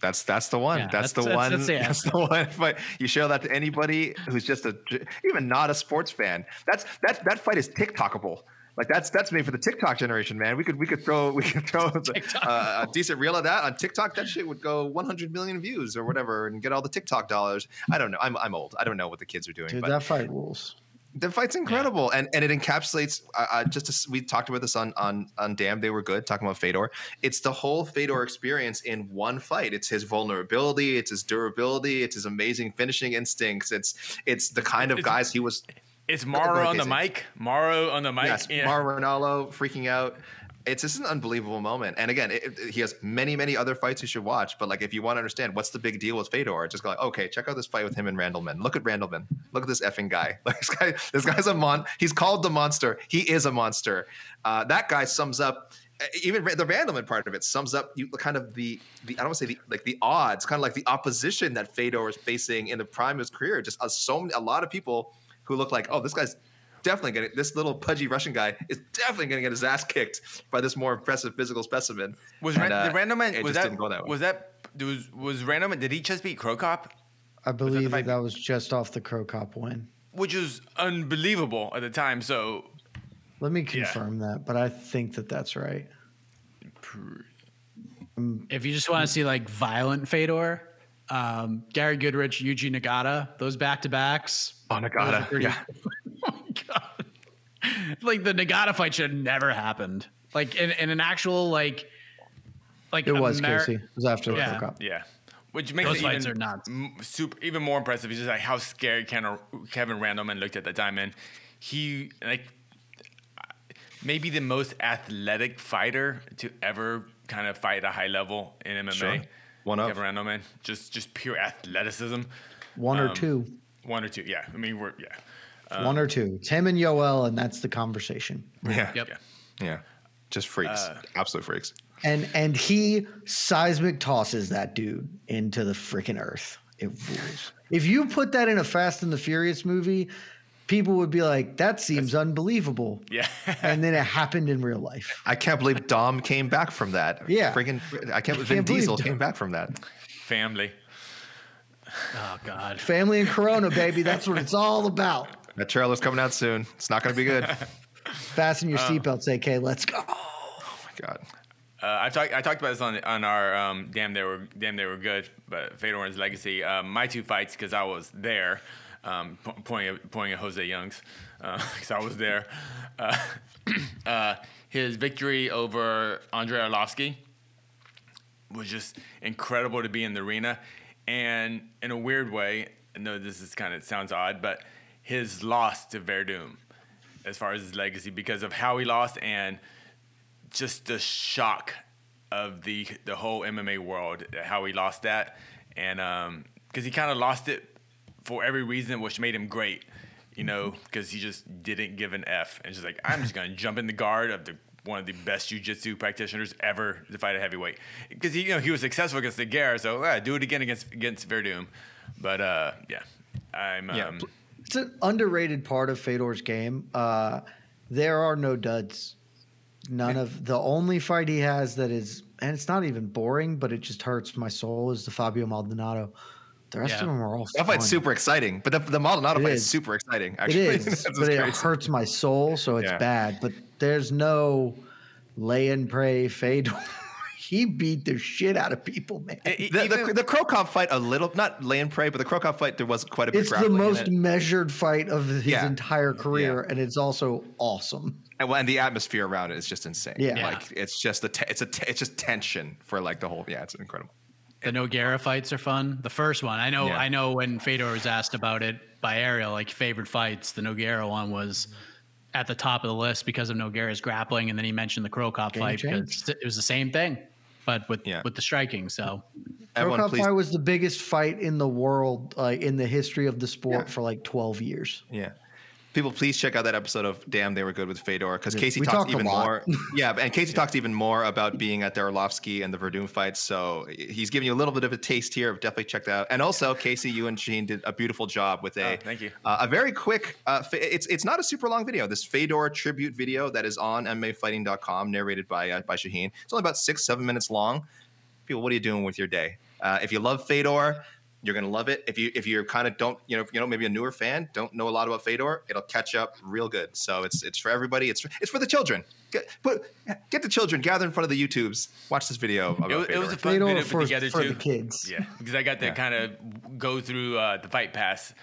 That's that's the one. Yeah, that's, that's- the that's- one. that's the That's, the one. But you show that to anybody who's just a even not a sports fan. That's that that fight is TikTokable. Like that's that's made for the TikTok generation, man. We could we could throw we could throw uh, a decent reel of that on TikTok. That shit would go 100 million views or whatever, and get all the TikTok dollars. I don't know. I'm I'm old. I don't know what the kids are doing. Dude, but that fight rules. the fight's incredible, and and it encapsulates. Uh, uh, just as we talked about this on on on Damn, they were good talking about Fedor. It's the whole Fedor experience in one fight. It's his vulnerability, it's his durability, it's his amazing finishing instincts. It's it's the kind of It's- guys he was. It's Mauro on the mic. Mauro on the mic. Yes, yeah. Mauro Ranallo freaking out. It's just an unbelievable moment. And again, it, it- he has many, many other fights you should watch. But like, if you want to understand what's the big deal with Fedor, just go like, okay, check out this fight with him and Randleman. Look at Randleman. Look at this effing guy. Like this guy, this guy's a mon. He's called the monster. He is a monster. Uh, that guy sums up. Even the Randleman part of it sums up you kind of the the I don't want to say the like the odds, kind of like the opposition that Fedor is facing in the prime of his career. Just uh, so many, a lot of people who look like, oh, this guy's definitely getting this little pudgy Russian guy is definitely going to get his ass kicked by this more impressive physical specimen. Was And, Ran- uh, the Randleman it was that didn't go that way. was that was was Randleman? Did he just beat Cro Cop? I believe fight- that, that was just off the Cro Cop win. Which was unbelievable at the time. So Let me confirm that, but I think that that's right. If you just want to see like violent Fedor, um, Gary Goodridge, Yuji Nagata, those back to backs. Oh, Nagata, yeah. oh god! Like the Nagata fight should have never happened. Like in, in an actual like, like It was Amer- Casey. It was after the Yeah. Cro Cop. yeah, which makes Those it fights even are nuts. m- super even more impressive. Is just like how scared Ken, Kevin Randleman looked at the time, and he like maybe the most athletic fighter to ever kind of fight at a high level in MMA. Sure. One of. Kevin Randleman, just just pure athleticism. One or Um, two. One or two, yeah. I mean, we're yeah. One or two. It's him and Yoel, and that's the conversation. Yeah, Yep. Yeah. yeah, just freaks, Uh, absolute freaks. And and he seismic tosses that dude into the freaking earth. It rules. If you put that in a Fast and the Furious movie, people would be like, "That seems unbelievable." Yeah. and then it happened in real life. I can't believe Dom came back from that. Yeah. freaking! I can't believe Can't Vin believe Diesel Dom- came back from that. Family. Oh god. Family and Corona, baby. That's what it's all about. That trailer's coming out soon. It's not going to be good. Fasten your seatbelts, AK. Let's go. Oh my god. Uh, I talked I talked about this on on our um, damn they were damn they were good, but Fedor and his legacy. Um, my two fights because I was there, um, po- pointing at, pointing at Jose Young's because I was there. Uh, uh, his victory over Andrei Arlovsky was just incredible to be in the arena, and in a weird way, I know this is kind of sounds odd, but his loss to Werdum, as far as his legacy, because of how he lost and just the shock of the the whole MMA world, how he lost that, and um, because he kind of lost it for every reason, which made him great, you know, mm-hmm. because he just didn't give an f. And just like I'm just gonna jump in the guard of the one of the best jujitsu practitioners ever to fight a heavyweight, because he you know he was successful against the Guerra, so uh, do it again against against Werdum, but uh, yeah, I'm Yeah, um, It's an underrated part of Fedor's game. Uh, there are no duds. None of the only fight he has that is, and it's not even boring, but it just hurts my soul is the Fabio Maldonado. The rest Yeah. of them are all That fight's fun. super exciting, but the, the Maldonado It fight is is. super exciting. It Actually, is, That's but it hurts my soul, so it's Yeah. bad. But there's no lay and pray Fedor he beat the shit out of people, man. The, the, the Cro Cop fight, a little, not lay and pray, but the Cro Cop fight, there was quite a bit it's the most it. measured fight of his Yeah. entire career, and it's also awesome. And, well, and the atmosphere around it is just insane. Yeah. like it's just the te- it's a te- it's just tension for like the whole. Yeah, it's incredible. The Nogueira fights are fun. The first one, I know. Yeah. I know when Fedor was asked about it by Ariel, like favorite fights, the Nogueira one was at the top of the list because of Nogueira's grappling, and then he mentioned the Cro Cop Game fight changed. because it was the same thing, but with Yeah. with the striking. So Everyone, Pro please. fight was the biggest fight in the world, like in the history of the sport, Yeah. for like twelve years. Yeah. People, please check out that episode of Damn They Were Good with Fedor because Casey we talks even more. Yeah, and Casey talks even more about being at the Arlovsky and the Werdum fights. So he's giving you a little bit of a taste here. Definitely check that out. And also, Casey, you and Sheen did a beautiful job with a Oh, thank you. uh, a very quick. Uh, fa- it's it's not a super long video. This Fedor tribute video that is on MMAfighting.com, narrated by uh, by Shaheen. It's only about six seven minutes long. People, what are you doing with your day? Uh, if you love Fedor, you're gonna love it. If you if you're kind of don't you know you know maybe a newer fan, don't know a lot about Fedor, it'll catch up real good. So it's it's for everybody. It's it's for the children. Get put get the children gather in front of the YouTubes. Watch this video. About It, was- it was a fun Fedor video for- together for too. the kids. Yeah, because I got to Yeah. kind of go through uh, the Fight Pass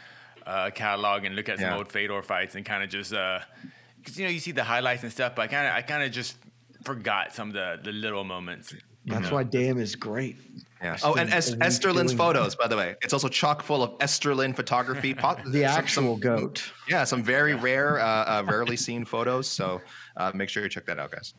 uh, catalog and look at some Yeah. old Fedor fights and kind of just because you know you see the highlights and stuff, but I kind of I kind of just forgot some of the the little moments. That's why Damn is great. Yeah. Oh, and es- Still a week Esther Lin's photos, by the way. It's also chock full of Esther Lin photography. Po- The some- actual some- goat. Yeah, some very rare, uh, uh, rarely seen photos. So uh, make sure you check that out, guys.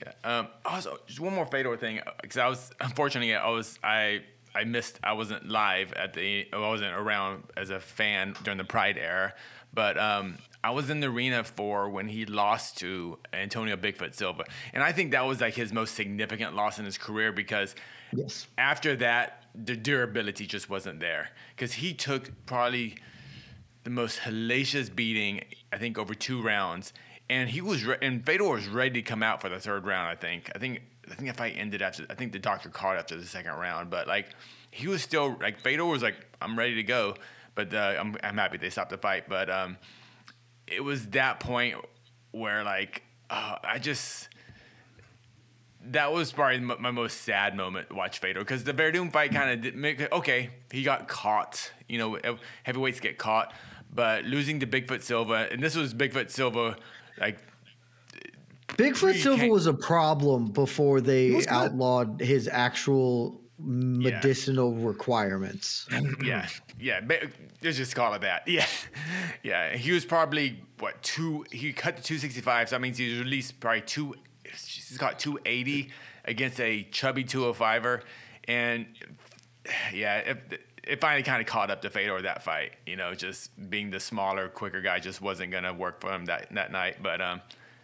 Yeah. Um, also, just one more Fedor thing, because I was unfortunately I was I I missed I wasn't live at the I wasn't around as a fan during the Pride era, but um, I was in the arena for when he lost to Antonio Bigfoot Silva, and I think that was like his most significant loss in his career because Yes. after that the durability just wasn't there because he took probably the most hellacious beating I think over two rounds, and he was re- and Fedor was ready to come out for the third round. I think I think I think the fight ended after I think the doctor called after the second round, but like he was still like Fedor was like I'm ready to go, but uh, I'm I'm happy they stopped the fight, but um, it was that point where like uh, I just that was probably m- my most sad moment watch Fedor because the Werdum fight kind of did make okay. He got caught, you know, heavyweights get caught, but losing to Bigfoot Silva, and this was Bigfoot Silva, like Bigfoot You Silva was a problem before they outlawed his actual medicinal requirements. yeah, yeah. ba- Let's just call it that. Yeah, yeah. He was probably what two? He cut to two sixty five, so that means he's released probably two. He's got two eighty against a chubby 205er. and yeah, it, it finally kind of caught up to Fedor that fight. You know, just being the smaller, quicker guy just wasn't gonna work for him that that night. But um,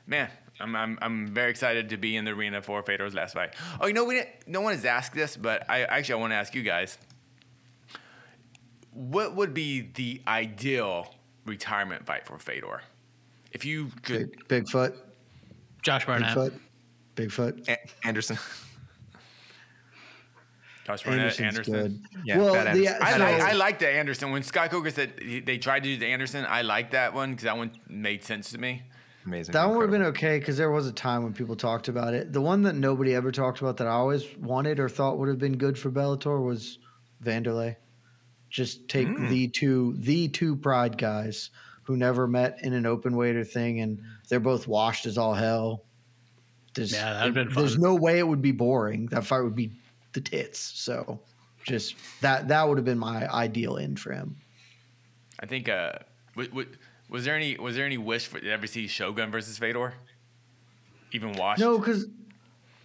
man. I'm, I'm, I'm very excited to be in the arena for Fedor's last fight. Oh, you know, we didn't, no one has asked this, but I actually I want to ask you guys what would be the ideal retirement fight for Fedor? If you could, Big, Bigfoot, Josh Barnett. Bigfoot, Bigfoot. A- Anderson. Josh Barnett, Anderson's Anderson. good. Yeah, well, Pat the, Anderson. I, like, I like the Anderson. When Scott Coker said they tried to do the Anderson, I like that one because that one made sense to me. Amazing. That one would have been okay because there was a time when people talked about it. The one that nobody ever talked about that I always wanted or thought would have been good for Bellator was Vanderlei. Just take Mm. the two the two Pride guys who never met in an open weighter thing, and they're both washed as all hell. There's, Yeah, that'd been fun. There's no way it would be boring. That fight would be the tits. So, just that that would have been my ideal end for him. I think. Uh, w- w- was there any was there any wish for to ever see Shogun versus Fedor? Even watched? No, because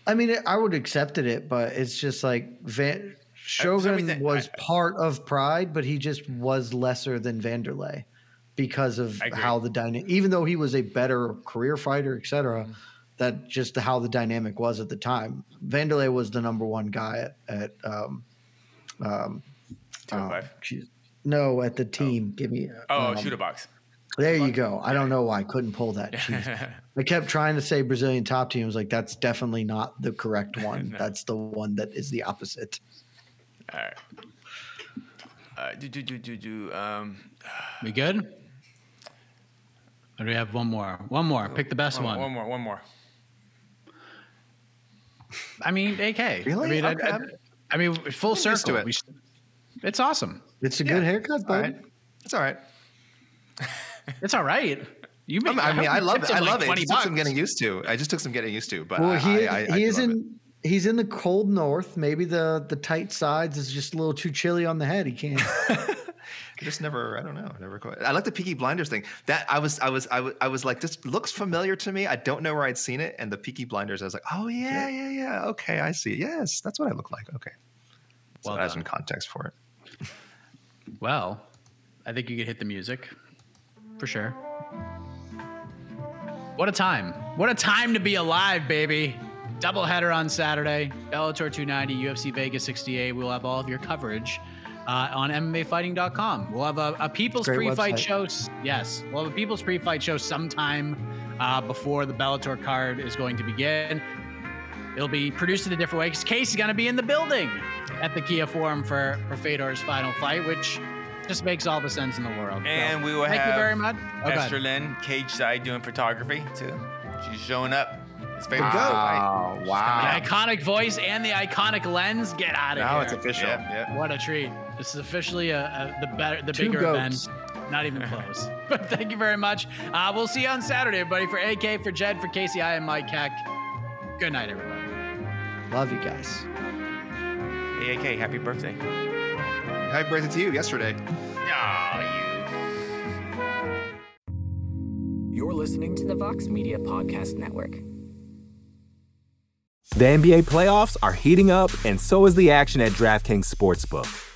I mean, I would have accepted it, but it's just like Van Shogun reason, was I- part of Pride, but he just was lesser than Vanderlei because of how the dynamic. Even though he was a better career fighter, etc., Mm-hmm. That just how the dynamic was at the time. Vanderlei was the number one guy at, at um, um, Two oh five. geez. no, at the team. Give me. Oh, um, Chute Boxe. There you go. I don't know why I couldn't pull that. I kept trying to say Brazilian top team. I was like, that's definitely not the correct one. That's the one that is the opposite. All right. Uh, do do do do do. Um, We good? Or do we have one more? One more. Pick the best one, one. one more. One more. I mean, AK. Really? I mean, I- Okay. I, I mean, full I'm used to circle. it. We should- it's awesome. It's a Yeah. good haircut, All bud. right. It's all right. It's all right. You I make, mean, I, mean, I love it. I him like love it. It 20 just took some getting used to. I just took some getting used to. But Well, I, he I, I, I he do is love it. in he's in the cold north. Maybe the the tight sides is just a little too chilly on the head. He can't. I just never. I don't know. Never quite. I like the Peaky Blinders thing. That I was. I was. I was. I was like, this looks familiar to me. I don't know where I'd seen it. And the Peaky Blinders. I was like, oh yeah, yeah, yeah. Okay, I see. Yes, that's what I look like. Okay. So Well that has done. some context for it. Well, I think you could hit the music for sure. What a time. What a time to be alive, baby. Doubleheader on Saturday, Bellator 290, UFC Vegas 68. We'll have all of your coverage uh, on MMAfighting.com. We'll have a, a People's pre-fight show. Yes, we'll have a People's pre-fight show sometime uh, before the Bellator card is going to begin. It'll be produced in a different way because Casey's going to be in the building at the Kia Forum for, for Fedor's final fight, which just makes all the sense in the world. So, And we will thank have you very much. Oh, Esther ahead. Lynn, cage side, doing photography too. She's showing up. It's favorite Go. fight. Oh, wow. The iconic voice and the iconic lens. Get out of Now here. it's official. Yep, yep. What a treat. This is officially a, a, the better, the Two bigger goats. event. Not even close. but thank you very much. Uh, we'll see you on Saturday, everybody. For AK, for Jed, for Casey, I am Mike Heck. Good night, everybody. Love you guys. Hey, AK, happy birthday. Happy birthday to you yesterday. You're listening to the Vox Media Podcast Network. The NBA playoffs are heating up, and so is the action at DraftKings Sportsbook,